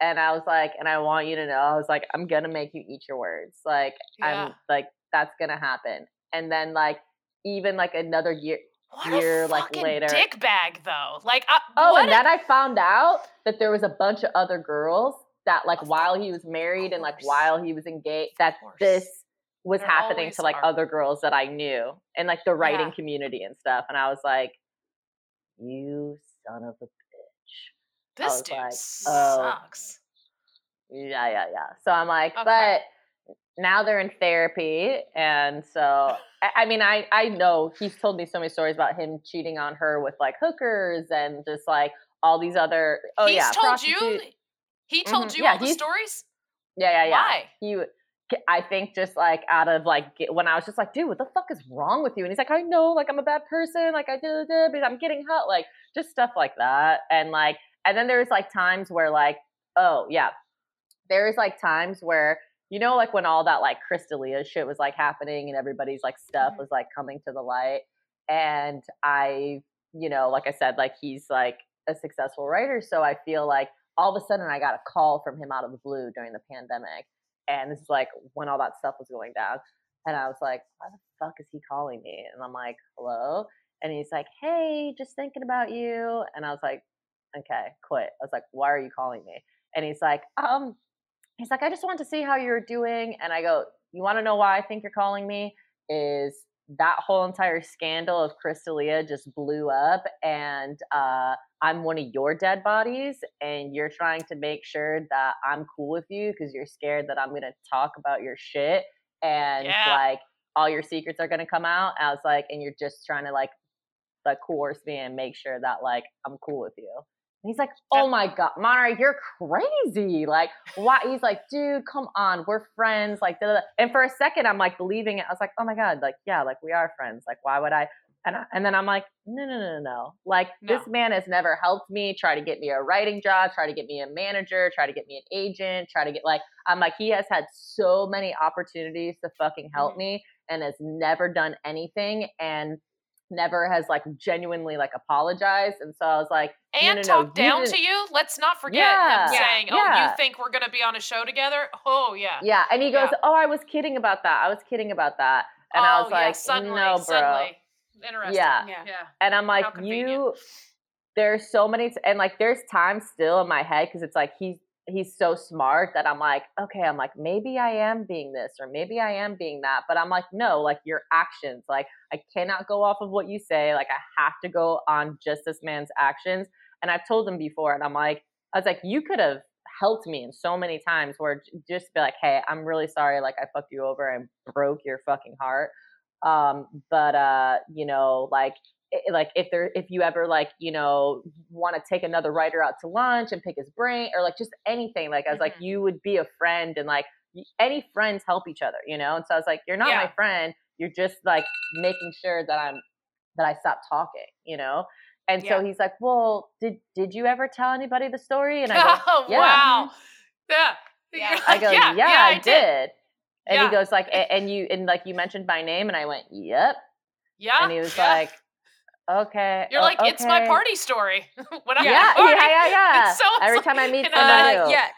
And I was like, and I want you to know, I was like, I'm gonna make you eat your words. Like, Yeah. I'm like, that's gonna happen. And then like even like another year what year, a like, later. dick bag though. Like, I, Oh, what and a- then I found out that there was a bunch of other girls that, like, Of while he was married and like while he was engaged, that this was There happening to like are. other girls that I knew and like the writing Yeah. community and stuff. And I was like, "You son of a bitch." this dude like, oh. sucks. Yeah, yeah, yeah. So I'm like, Okay. but now they're in therapy, and so I, mean, I I know he's told me so many stories about him cheating on her with like hookers and just like all these other. Oh He's yeah, told you. He told Mhm. you Yeah, all the stories. Yeah, yeah, yeah. Why? He, I think just like out of like when I was just like, dude, what the fuck is wrong with you? And he's like, I know, like I'm a bad person, like I did, but I'm getting hot, like just stuff like that. And like, and then there's like times where like, oh yeah, there's like times where you know, like when all that like Chris D'Elia shit was like happening and everybody's like stuff Mhm. was like coming to the light, and I, you know, like I said, like he's like a successful writer, so I feel like all of a sudden I got a call from him out of the blue during the pandemic. And this is like when all that stuff was going down. And I was like, why the fuck is he calling me? And I'm like, hello? And he's like, hey, just thinking about you. And I was like, okay, quit. I was like, why are you calling me? And he's like, um, he's like, I just want to see how you're doing. And I go, you want to know why I think you're calling me? Is that whole entire scandal of Chris D'Elia just blew up and uh I'm one of your dead bodies and you're trying to make sure that I'm cool with you because you're scared that I'm going to talk about your shit and Yeah. like all your secrets are going to come out. I was like, and you're just trying to like, like coerce me and make sure that like I'm cool with you. And he's like, oh my God, Monterey, you're crazy. Like, why? He's like, dude, come on. We're friends. Like, da, da, da. and for a second, I'm like believing it. I was like, oh my God, like, yeah, like we are friends. Like, why would I? And, I, and then I'm like, no, no, no, no, no. Like, this man has never helped me, try to get me a writing job, try to get me a manager, try to get me an agent, try to get like, I'm like, he has had so many opportunities to fucking help Mhm. me and has never done anything and never has like genuinely like apologized. And so I was like, And no, no, talk you down didn't- to you. Let's not forget Yeah. him Yeah. saying, "Oh, Yeah. you think we're gonna be on a show together?" Oh yeah. yeah. And he goes, oh, I was kidding about that. I was kidding about that. And I oh was yeah. like, Suddenly, no, bro. suddenly. Interesting. Yeah. Yeah. And I'm like, you. There's so many, t- and like, there's time still in my head because it's like he's he's so smart that I'm like, okay, I'm like, maybe I am being this or maybe I am being that, but I'm like, no, like your actions, like I cannot go off of what you say, like I have to go on just this man's actions. And I've told him before, and I'm like, I was like, you could have helped me in so many times where just be like, hey, I'm really sorry, like I fucked you over and broke your fucking heart. Um, but uh, you know, like like if there if you ever like you know want to take another writer out to lunch and pick his brain or like just anything like i was like Mhm. you would be a friend and like any friends help each other you know and so i was like you're not Yeah. my friend you're just like making sure that i'm that i stop talking you know and so he's like well did did you ever tell anybody the story and i go Oh yeah. wow. Yeah. Yeah. i go yeah, i, did. and Yeah. he goes like "A- and you and like you mentioned my name and i went yep Yeah. and he was yeah. like okay You're o- like, it's my party story. when I'm yeah, party, yeah, yeah, yeah. it's so Every time I meet somebody Uh, yeah.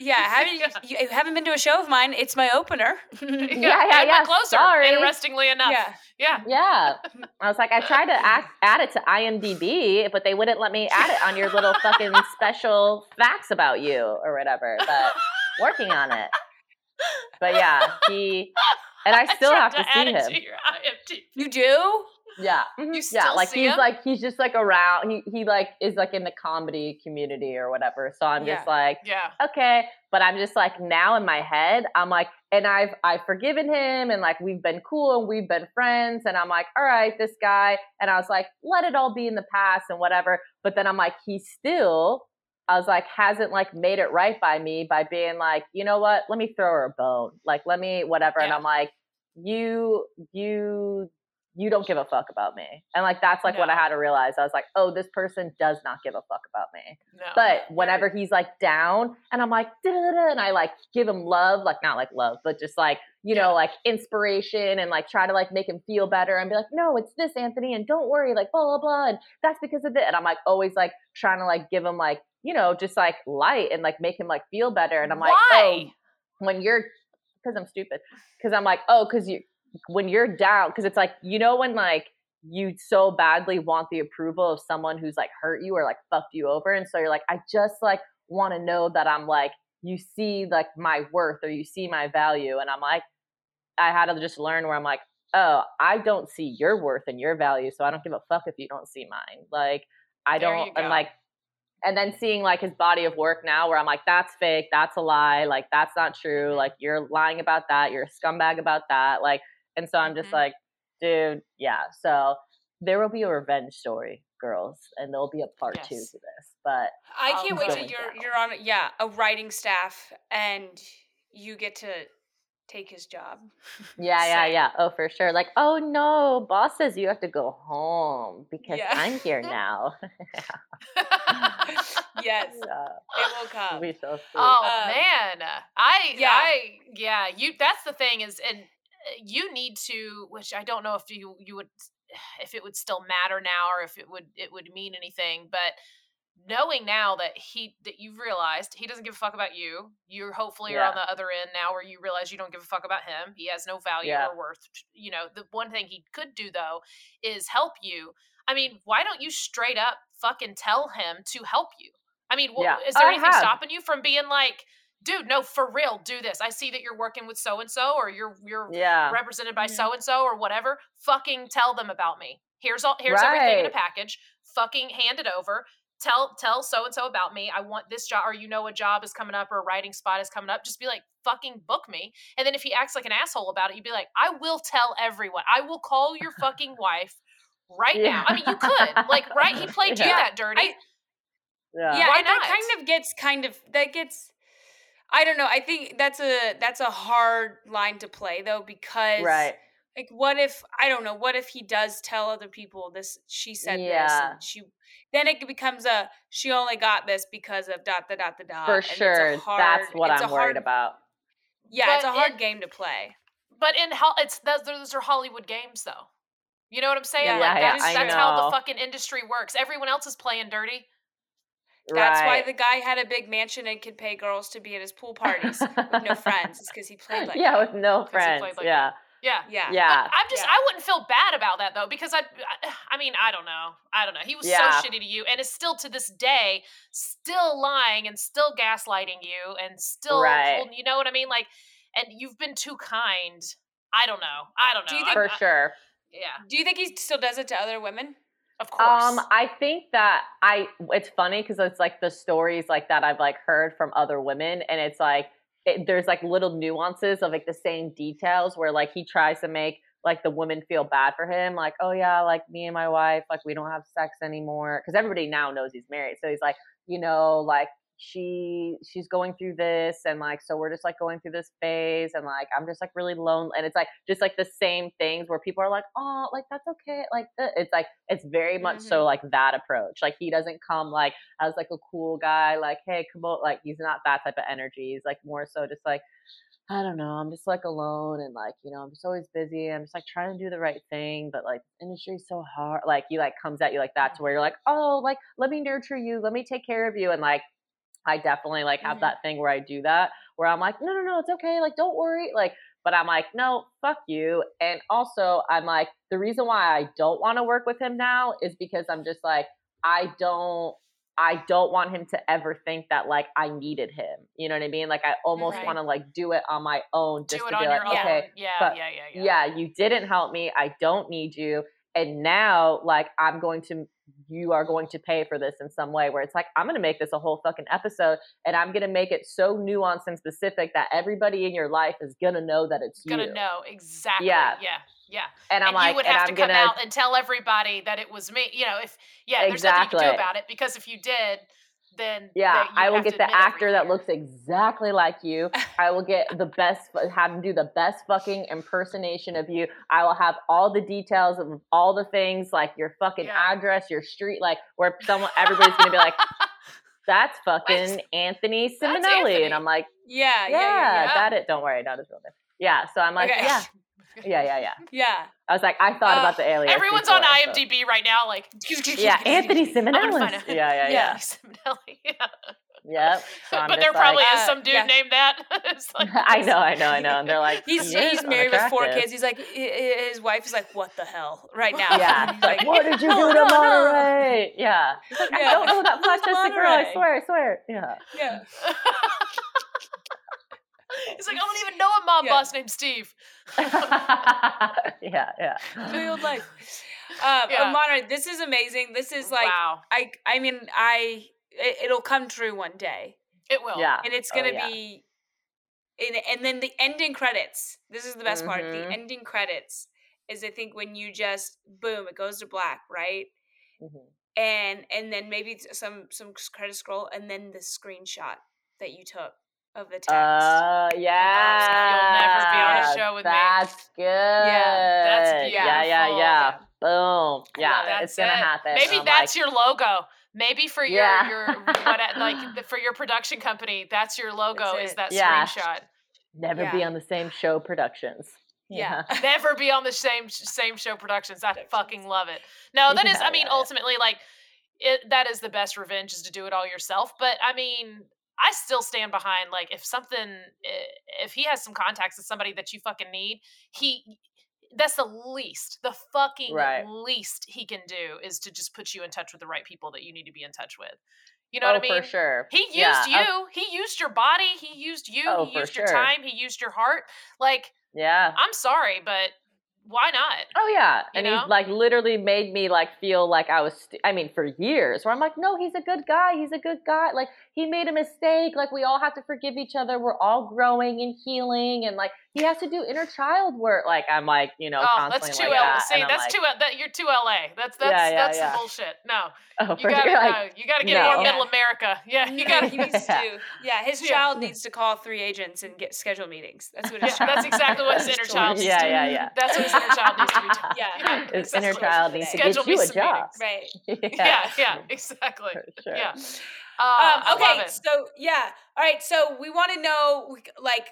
Yeah, haven't you, you haven't been to a show of mine? It's my opener. Yeah, yeah, yeah, closer. sorry. Interestingly enough. yeah. Yeah. Yeah. I was like, I tried to act, add it to IMDb, but they wouldn't let me add it on your little fucking special facts about you or whatever. But working on it. But yeah, he and I still tried have to add see it him. to. You do? Yeah. yeah, like he's him? like he's just like around he he like is like in the comedy community or whatever. So I'm just like, Yeah. okay. But I'm just like now in my head, I'm like, and I've I've forgiven him and like we've been cool and we've been friends. And I'm like, all right, this guy. And I was like, let it all be in the past and whatever. But then I'm like, he still, I was like, hasn't like made it right by me by being like, you know what? Let me throw her a bone. Like, let me whatever. And I'm like, you you you don't give a fuck about me. And like that's like what I had to realize. I was like, oh, this person does not give a fuck about me. No. But whenever he's like down and I'm like, and I like give him love, like not like love, but just like, you Yeah. know, like inspiration and like try to like make him feel better and be like, no, it's this, Anthony, and don't worry, like blah, blah, blah. And that's because of it. And I'm like always like trying to like give him like, you know, just like light and like make him like feel better. And I'm like, oh, Why? when you're, because I'm stupid, because I'm like, oh, because you, when you're down, because it's like, you know, when like, you so badly want the approval of someone who's like hurt you or like fucked you over and so you're like i just like want to know that i'm like you see like my worth or you see my value and i'm like i had to just learn where i'm like oh i don't see your worth and your value so i don't give a fuck if you don't see mine like i There don't and like and then seeing like his body of work now where i'm like that's fake that's a lie like that's not true like you're lying about that you're a scumbag about that like and so i'm just Mhm. like dude yeah so there will be a revenge story girls and there'll be a part two to this but I can't wait God. till you're you're on yeah a writing staff and you get to take his job. yeah yeah yeah oh for sure like oh no boss says you have to go home because Yeah. i'm here now yes, yeah, it will come. we shall see. Oh Um, man, I yeah. I yeah, you that's the thing is and you need to which I don't know if you you would if it would still matter now or if it would it would mean anything, but knowing now that he that you've realized he doesn't give a fuck about you. You hopefully are on Yeah. the other end now where you realize you don't give a fuck about him. He has no value Yeah. or worth. You know, the one thing he could do though is help you. I mean, why don't you straight up fucking tell him to help you? I mean, Yeah. is there I anything have. stopping you from being like, dude, no, for real, do this. I see that you're working with so and so, or you're you're yeah represented by so and so, or whatever. Fucking tell them about me. Here's all. Here's everything in a package. Fucking hand it over. Tell tell so and so about me. I want this job, or you know a job is coming up, or a writing spot is coming up. Just be like, fucking book me. And then if he acts like an asshole about it, you'd be like, I will tell everyone. I will call your fucking wife right now. I mean, you could like, right? He played you that dirty. I- yeah yeah, Why and that kind of gets kind of that gets. I don't know. I think that's a that's a hard line to play though because right like what if I don't know what if he does tell other people this she said this Yeah. and she then it becomes a she only got this because of dot the dot the dot for and it's a sure hard- that's what it's i'm a worried about yeah it's a hard it- game to play But in hell, it's those, those are Hollywood games, though. You know what I'm saying? Yeah, like yeah, that's I that's how the fucking industry works. Everyone else is playing dirty. That's why the guy had a big mansion and could pay girls to be at his pool parties with no friends it's because he played like yeah that. with no friends like yeah Yeah. yeah yeah But I'm just Yeah. I wouldn't feel bad about that though because I I, I mean I don't know I don't know he was Yeah. so shitty to you and is still to this day still lying and still gaslighting you and still Right. holding you know what I mean like and you've been too kind I don't know I don't know Do you think- for I- sure yeah do you think he still does it to other women of course. Um, I think that I it's funny because it's like the stories like that I've like heard from other women, and it's like it, there's like little nuances of like the same details where like he tries to make like the women feel bad for him, like oh yeah, like me and my wife, like we don't have sex anymore. Because everybody now knows he's married, so he's like you know like she she's going through this and like so we're just like going through this phase and like i'm just like really lonely and it's like just like the same things where people are like oh like that's okay like it's like it's very much so Mhm. like that approach like he doesn't come like as like a cool guy like hey come on like he's not that type of energy he's like more so just like I don't know. I'm just like alone and like, you know, I'm just always busy. I'm just like trying to do the right thing, but like industry's so hard. Like he like comes at you like that to where you're like, oh, like let me nurture you, let me take care of you. And like I definitely like have Mhm. that thing where I do that where I'm like, no, no, no, it's okay. Like, don't worry. Like, but I'm like, no, fuck you. And also, I'm like, the reason why I don't want to work with him now is because I'm just like, I don't, I don't want him to ever think that like I needed him. You know what I mean? Like, I almost Right. want to like do it on my own just to be like, okay, yeah but yeah yeah yeah yeah, you didn't help me. I don't need you. and now like I'm going to you are going to pay for this in some way where it's like I'm going to make this a whole fucking episode and I'm going to make it so nuanced and specific that everybody in your life is going to know that it's Gonna know exactly. Yeah. Yeah. Yeah. And I'm and like you would and have I'm to come gonna out and tell everybody that it was me. You know, if yeah, there's nothing you can do about it because if you did, then Yeah, I will get the actor that looks exactly like you. I will get the best, have him do the best fucking impersonation of you. I will have all the details of all the things, like your fucking Yeah. address, your street, like where someone, everybody's gonna be like, "That's fucking Anthony Simonelli," Anthony. and I'm like, Yeah, "Yeah, yeah, yeah, yeah. that it. Don't worry, not his real name." Yeah, so I'm like, Okay. "Yeah, yeah, yeah, yeah." Yeah. I was like, I thought Uh, about the alias. Everyone's on before, so- IMDb right now, like Yeah, Anthony I'm Simonelli. Yeah, a- yeah, yeah. Yeah. Simonelli, yeah. Yep. So but there probably like, is some dude yeah. named that. Like, I know, I know, I know. And they're like, He's he's married with four kids. He's like his wife is like, what the hell, right now? Yeah. Like, what did you do to no, no." Monterey? Yeah. Like, I don't know that Who's Rochester girl. I swear, I swear. Yeah. Yeah. He's like, I don't even know a mob Yeah. boss named Steve. yeah, yeah. Real life. Um, Yeah. Amara, this is amazing. This is like wow, I I mean I it, it'll come true one day, it will. Yeah. and it's Oh, gonna yeah. be. And, and then the ending credits. This is the best part. The Mhm. ending credits is I think when you just boom, it goes to black, right? Mhm. and and then maybe some some credit scroll and then the screenshot that you took of the text. Uh, yeah. never be on a show with me. That's good. that's Yeah, yeah, yeah. Boom. Yeah, That's it's gonna it. happen. Maybe I'm that's like, your logo. Maybe for your Yeah. your what like for your production company, that's your logo. That's is that Yeah. screenshot? never be on the same show productions. yeah. Never be on the same same show productions. I fucking love it. No, that is. Yeah, I mean, yeah, yeah. ultimately, like it. That is the best revenge is to do it all yourself. But I mean. I still stand behind like if something eh, if he has some contacts with somebody that you fucking need, he that's the least, the fucking Right. least he can do is to just put you in touch with the right people that you need to be in touch with. You know oh, what I oh, mean? for sure. He used Yeah, you. he used your body. He used you. Oh, he used your sure. time. He used your heart. Like, yeah. I'm sorry, but why not? Oh yeah, You and know? he like literally made me like feel like I was. St- I mean, for years, where I'm like, no, he's a good guy. He's a good guy. Like he made a mistake. Like we all have to forgive each other. We're all growing and healing, and like he has to do inner child work. Like I'm like, you know, oh, constantly that's too like L. that. See, and that's like, too. That you're too LA. That's that's Yeah, yeah, that's yeah. bullshit. No, Oh, you gotta sure. no, you gotta get no. more middle America. Yeah, you You gotta. he needs to Yeah. do. Yeah, his Yeah. child needs to call three agents and get schedule meetings. That's what his Yeah, child. that's exactly what his inner child needs yeah, to yeah, yeah. That's what his inner child needs to be. doing. Yeah. Yeah, His inner exactly. child needs to Schedule get me you a job. Right. Yeah, yeah, exactly. Yeah. Uh, Um, okay, so yeah, all right. So we want to know, like,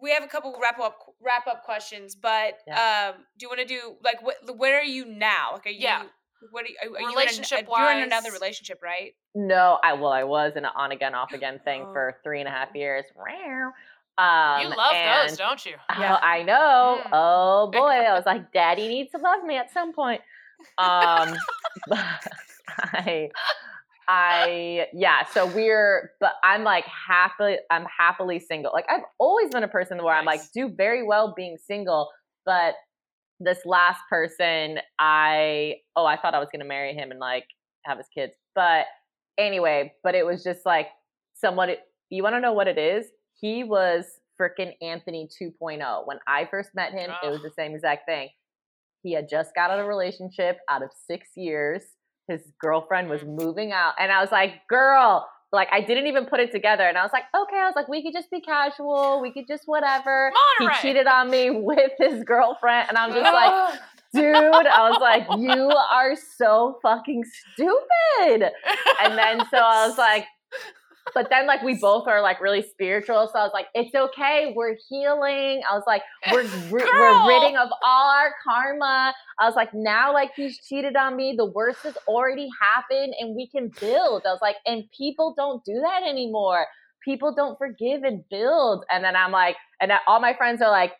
we have a couple wrap up wrap up questions, but Yeah. um, do you want to do like what? Where are you now? Like, are you? Yeah. What are you? Are, are you in Relationship-wise- you're in another relationship, right? No, I well, I was in an on again, off again thing Oh. for three and a half years. Um, you love and- those, don't you? Yeah. Oh, I know. Mm. Oh boy, I was like, Daddy needs to love me at some point. Um, I, I, yeah. So we're, but I'm like happily I'm happily single. Like I've always been a person where I'm like do very well being single, but this last person, I, oh, I thought I was gonna marry him and like have his kids, but anyway, but it was just like somewhat. You want to know what it is? He was freaking Anthony 2.0. When I first met him, it was the same exact thing. He had just got out of a relationship out of six years. His girlfriend was Mm. moving out. And I was like, girl, like I didn't even put it together. And I was like, okay, I was like, we could just be casual. We could just whatever. He cheated on me with his girlfriend. And I'm just like, dude, I was like, you are so fucking stupid. And then so I was like, but then like we both are like really spiritual. So I was like, it's okay. We're healing. I was like, we're we're ridding of all our karma. I was like, now like he's cheated on me. The worst has already happened and we can build. I was like, and people don't do that anymore. People don't forgive and build. And then I'm like, and all my friends are like,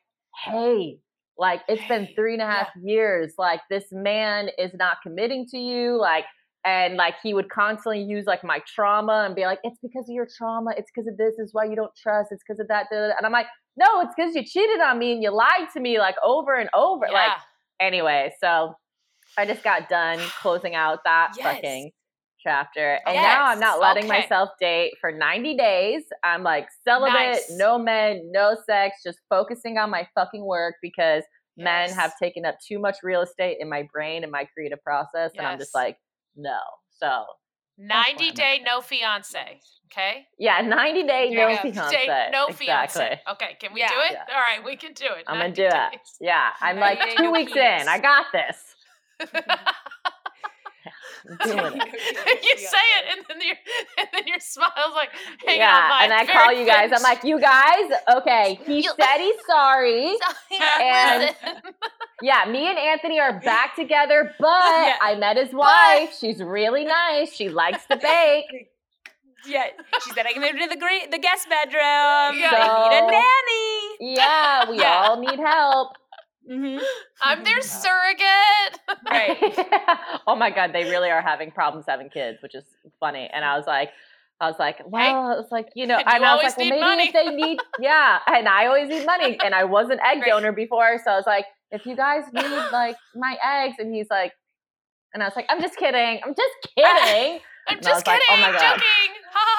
hey, like it's been three and a half years. Like this man is not committing to you. Like, and like he would constantly use like my trauma and be like, it's because of your trauma. It's because of this. Is why you don't trust. It's because of that. da, da, da." And I'm like, no, it's because you cheated on me and you lied to me like over and over. Like yeah. anyway, so I just got done closing out that Yes. fucking chapter. And now I'm not letting okay. myself date for 90 days. I'm like celibate, Nice. no men, no sex, just focusing on my fucking work because men have taken up too much real estate in my brain and my creative process. And I'm just like, no. So 90 day no fiance. Okay. yeah, 90 day no fiance. Day, no exactly. fiance. Okay, can we Yeah. do it? Yeah. All right, we can do it. I'm gonna 90 do it. Yeah, I'm like two weeks in. I got this. I'm doing it. you say it, and then your and then your smile's like hanging yeah, on and I call you guys. I'm like, you guys, okay. He You- said he's sorry. And- Yeah, me and Anthony are back together, but Yeah. I met his wife. She's really nice. She likes to bake. Yeah, she said I can move to the gre- the guest bedroom. Yeah. I need a nanny. Yeah, we all need help. Mm-hmm. I'm their surrogate. Right. oh my god, they really are having problems having kids, which is funny. And I was like, I was like, well, it's like you know, and and you I was like, well, maybe money. if they need, yeah, and I always need money, and I was an egg Right. donor before, so I was like, if you guys need like my eggs, and he's like, and I was like, I'm just kidding, I'm just kidding. I'm And I was just like, kidding. oh my God. joking.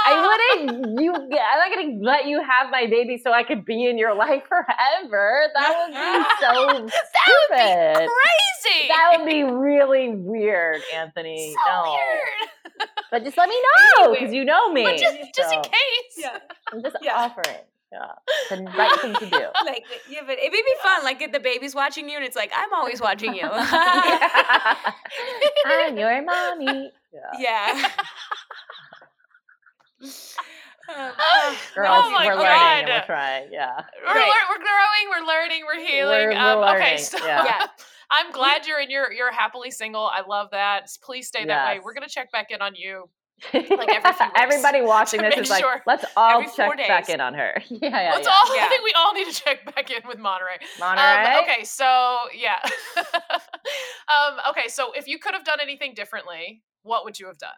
I wouldn't. You, I'm not gonna let you have my baby so I could be in your life forever. That would be so stupid. Crazy. That would be really weird, Anthony. so no, weird. but just let me know because you know me. But just, just in So, case. I'm just Yeah. offering. Yeah, the right thing to do. Like, yeah, but it'd be fun. Like, if the baby's watching you, and it's like, I'm always watching you. I'm your mommy. Yeah. yeah. Um, Girls, oh my we're god. learning and we're trying. Yeah. We're, Right. lear- we're growing, we're learning, we're healing. We're- we're um, okay, learning, so yeah. Yeah. I'm glad you're in your you're happily single. I love that. Please stay that way. We're gonna check back in on you. every Everybody watching this make is like, let's all Every four check back in on her. Yeah, yeah, Let's yeah. all Yeah. I think we all need to check back in with Monterey. Monterey. Um, okay, so yeah. um, okay, so if you could have done anything differently, what would you have done?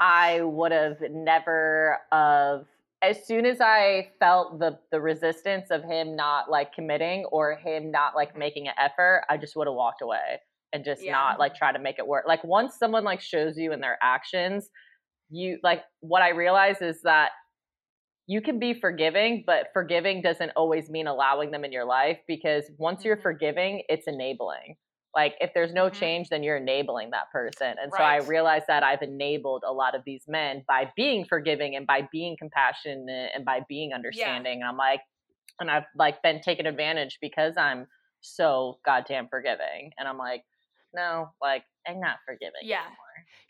I would have never of as soon as I felt the the resistance of him not like committing or him not like making an effort, I just would have walked away and just Yeah. not like try to make it work. Like once someone like shows you in their actions, you like what I realize is that you can be forgiving, but forgiving doesn't always mean allowing them in your life because once you're Mhm. forgiving, it's enabling. Like if there's no Mhm. change, then you're enabling that person. And so I Right. realized that I've enabled a lot of these men by being forgiving and by being compassionate and by being understanding. And I'm like, and I've like been taken advantage because I'm so goddamn forgiving. And I'm like, no, like I'm not forgiving. Yeah. anymore.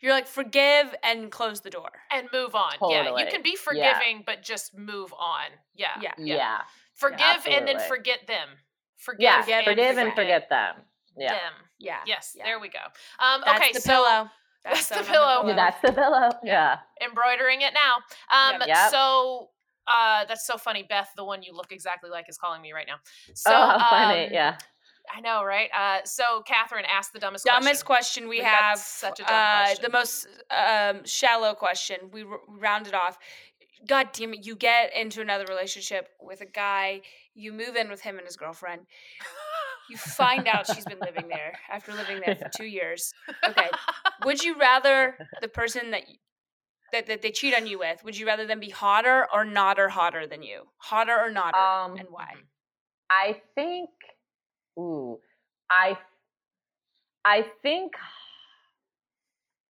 You're like, forgive and close the door. And move on. Yeah, you can be Yeah. forgiving, but just move on. Yeah. Yeah. Yeah. Forgive and then forget them. Forgive, Yeah. Forgive and Forgive and forget. forget them. Yeah. them. Yeah. Yes, Yeah. there we go. Um, That's okay, the so pillow. That's the sewn on pillow. Yeah, that's the pillow. Yeah. embroidering it now. Um, Yep. Yep. so uh, that's so funny. Beth, the one you look exactly like, is calling me right now. So oh, how funny. um, Yeah. I know, right? Uh, so Catherine asked the dumbest question. dumbest question. question we We've have such a dumb uh, question. the most um, shallow question we r- rounded off god damn it you get into another relationship with a guy you move in with him and his girlfriend you find out she's been living there after living there for two years. Okay. Would you rather the person that that, that they cheat on you with would you rather them be hotter or not or hotter than you? Hotter or not Um, and why? I think ooh. I I think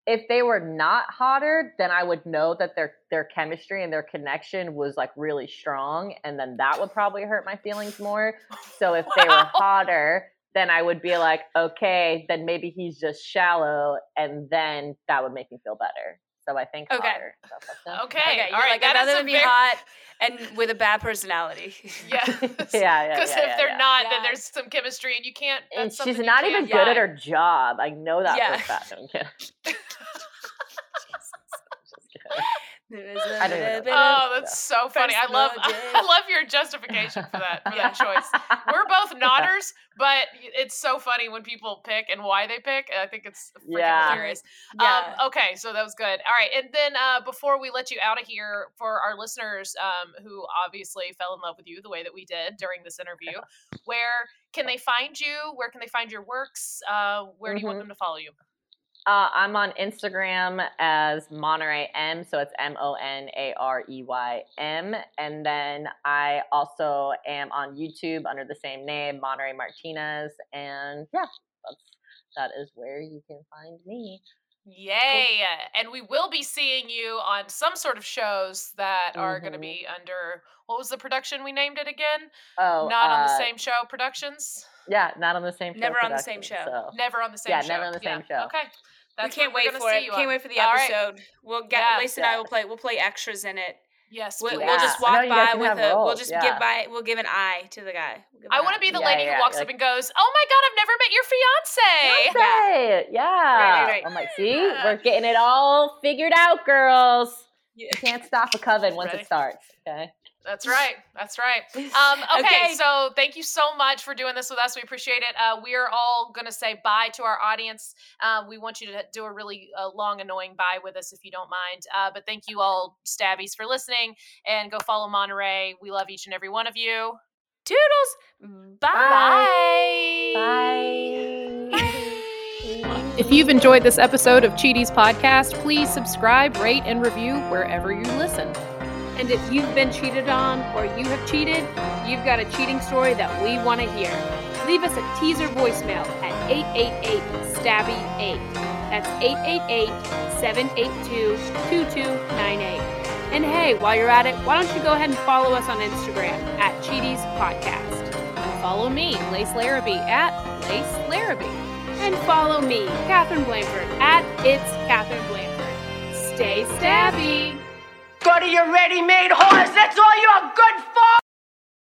if they were not hotter, then I would know that their their chemistry and their connection was like really strong, and then that would probably hurt my feelings more. So if they were hotter, then I would be like, okay, then maybe he's just shallow, and then that would make me feel better. So I think Okay. hotter. So fuck them. Okay, okay all you're right. like that i'd is rather a them be very- hot and with a bad personality Yeah. yeah, yeah, Because yeah, if yeah, they're yeah. not, Yeah. then there's some chemistry, and you can't. and That's she's something you not even can't- good at Yeah. her job. I know that Yeah. for a fact. I'm kidding. Just don't know. Oh, that's so funny. I love. I love your justification for that yeah, choice. We're both nodders, but it's so funny when people pick and why they pick. I think it's freaking Yeah. hilarious. Yeah. Um, okay, so that was good. All right, and then uh, before we let you out of here, for our listeners um, who obviously fell in love with you the way that we did during this interview, where can they find you? Where can they find your works? Uh, where do you want Mhm. them to follow you? Uh, I'm on Instagram as Monterey M, so it's M O N A R E Y M, and then I also am on YouTube under the same name, Monterey Martinez, and yeah, that's that is where you can find me. Yay! And we will be seeing you on some sort of shows that are going to be under what was the production we named it again? Oh, Not on the uh, same show productions. Yeah, not on the same show. Never on the same show. So. Never on the same Yeah, show. never on the same show. Okay. We can't wait for it. Can't on. wait for the All right. episode. We'll get Yeah. Lace and I will play. We'll play extras in it. Yes, We'll, please. we'll just Yeah. I know walk by with have a. We'll just yeah. give by. We'll give an eye to the guy. We'll I want to be the Yeah, lady yeah, who walks like- up and goes, "Oh my god, I've never met your fiance." Beyonce, yeah. right. I'm like, see, we're getting it all figured out, girls. Yeah. You can't stop a coven once Ready? it starts. Okay. That's right. That's right. Um, okay, Okay. so thank you so much for doing this with us. We appreciate it. Uh, we are all going to say bye to our audience. Um, we want you to do a really uh, long, annoying bye with us if you don't mind. Uh, but thank you all, Stabbies, for listening. And go follow Monterey. We love each and every one of you. Toodles. Bye. Bye. If you've enjoyed this episode of Cheaties Podcast, please subscribe, rate, and review wherever you listen. And if you've been cheated on or you have cheated, you've got a cheating story that we want to hear. Leave us a teaser voicemail at 888 Stabby 8. That's 888 782 2298. And hey, while you're at it, why don't you go ahead and follow us on Instagram at Cheaties Podcast. And follow me, Lace Larrabee, at Lace Larrabee. And follow me, Catherine Blanford, at It's Catherine Blanford. Stay stabby! Go to your ready-made horse. That's all you're good for.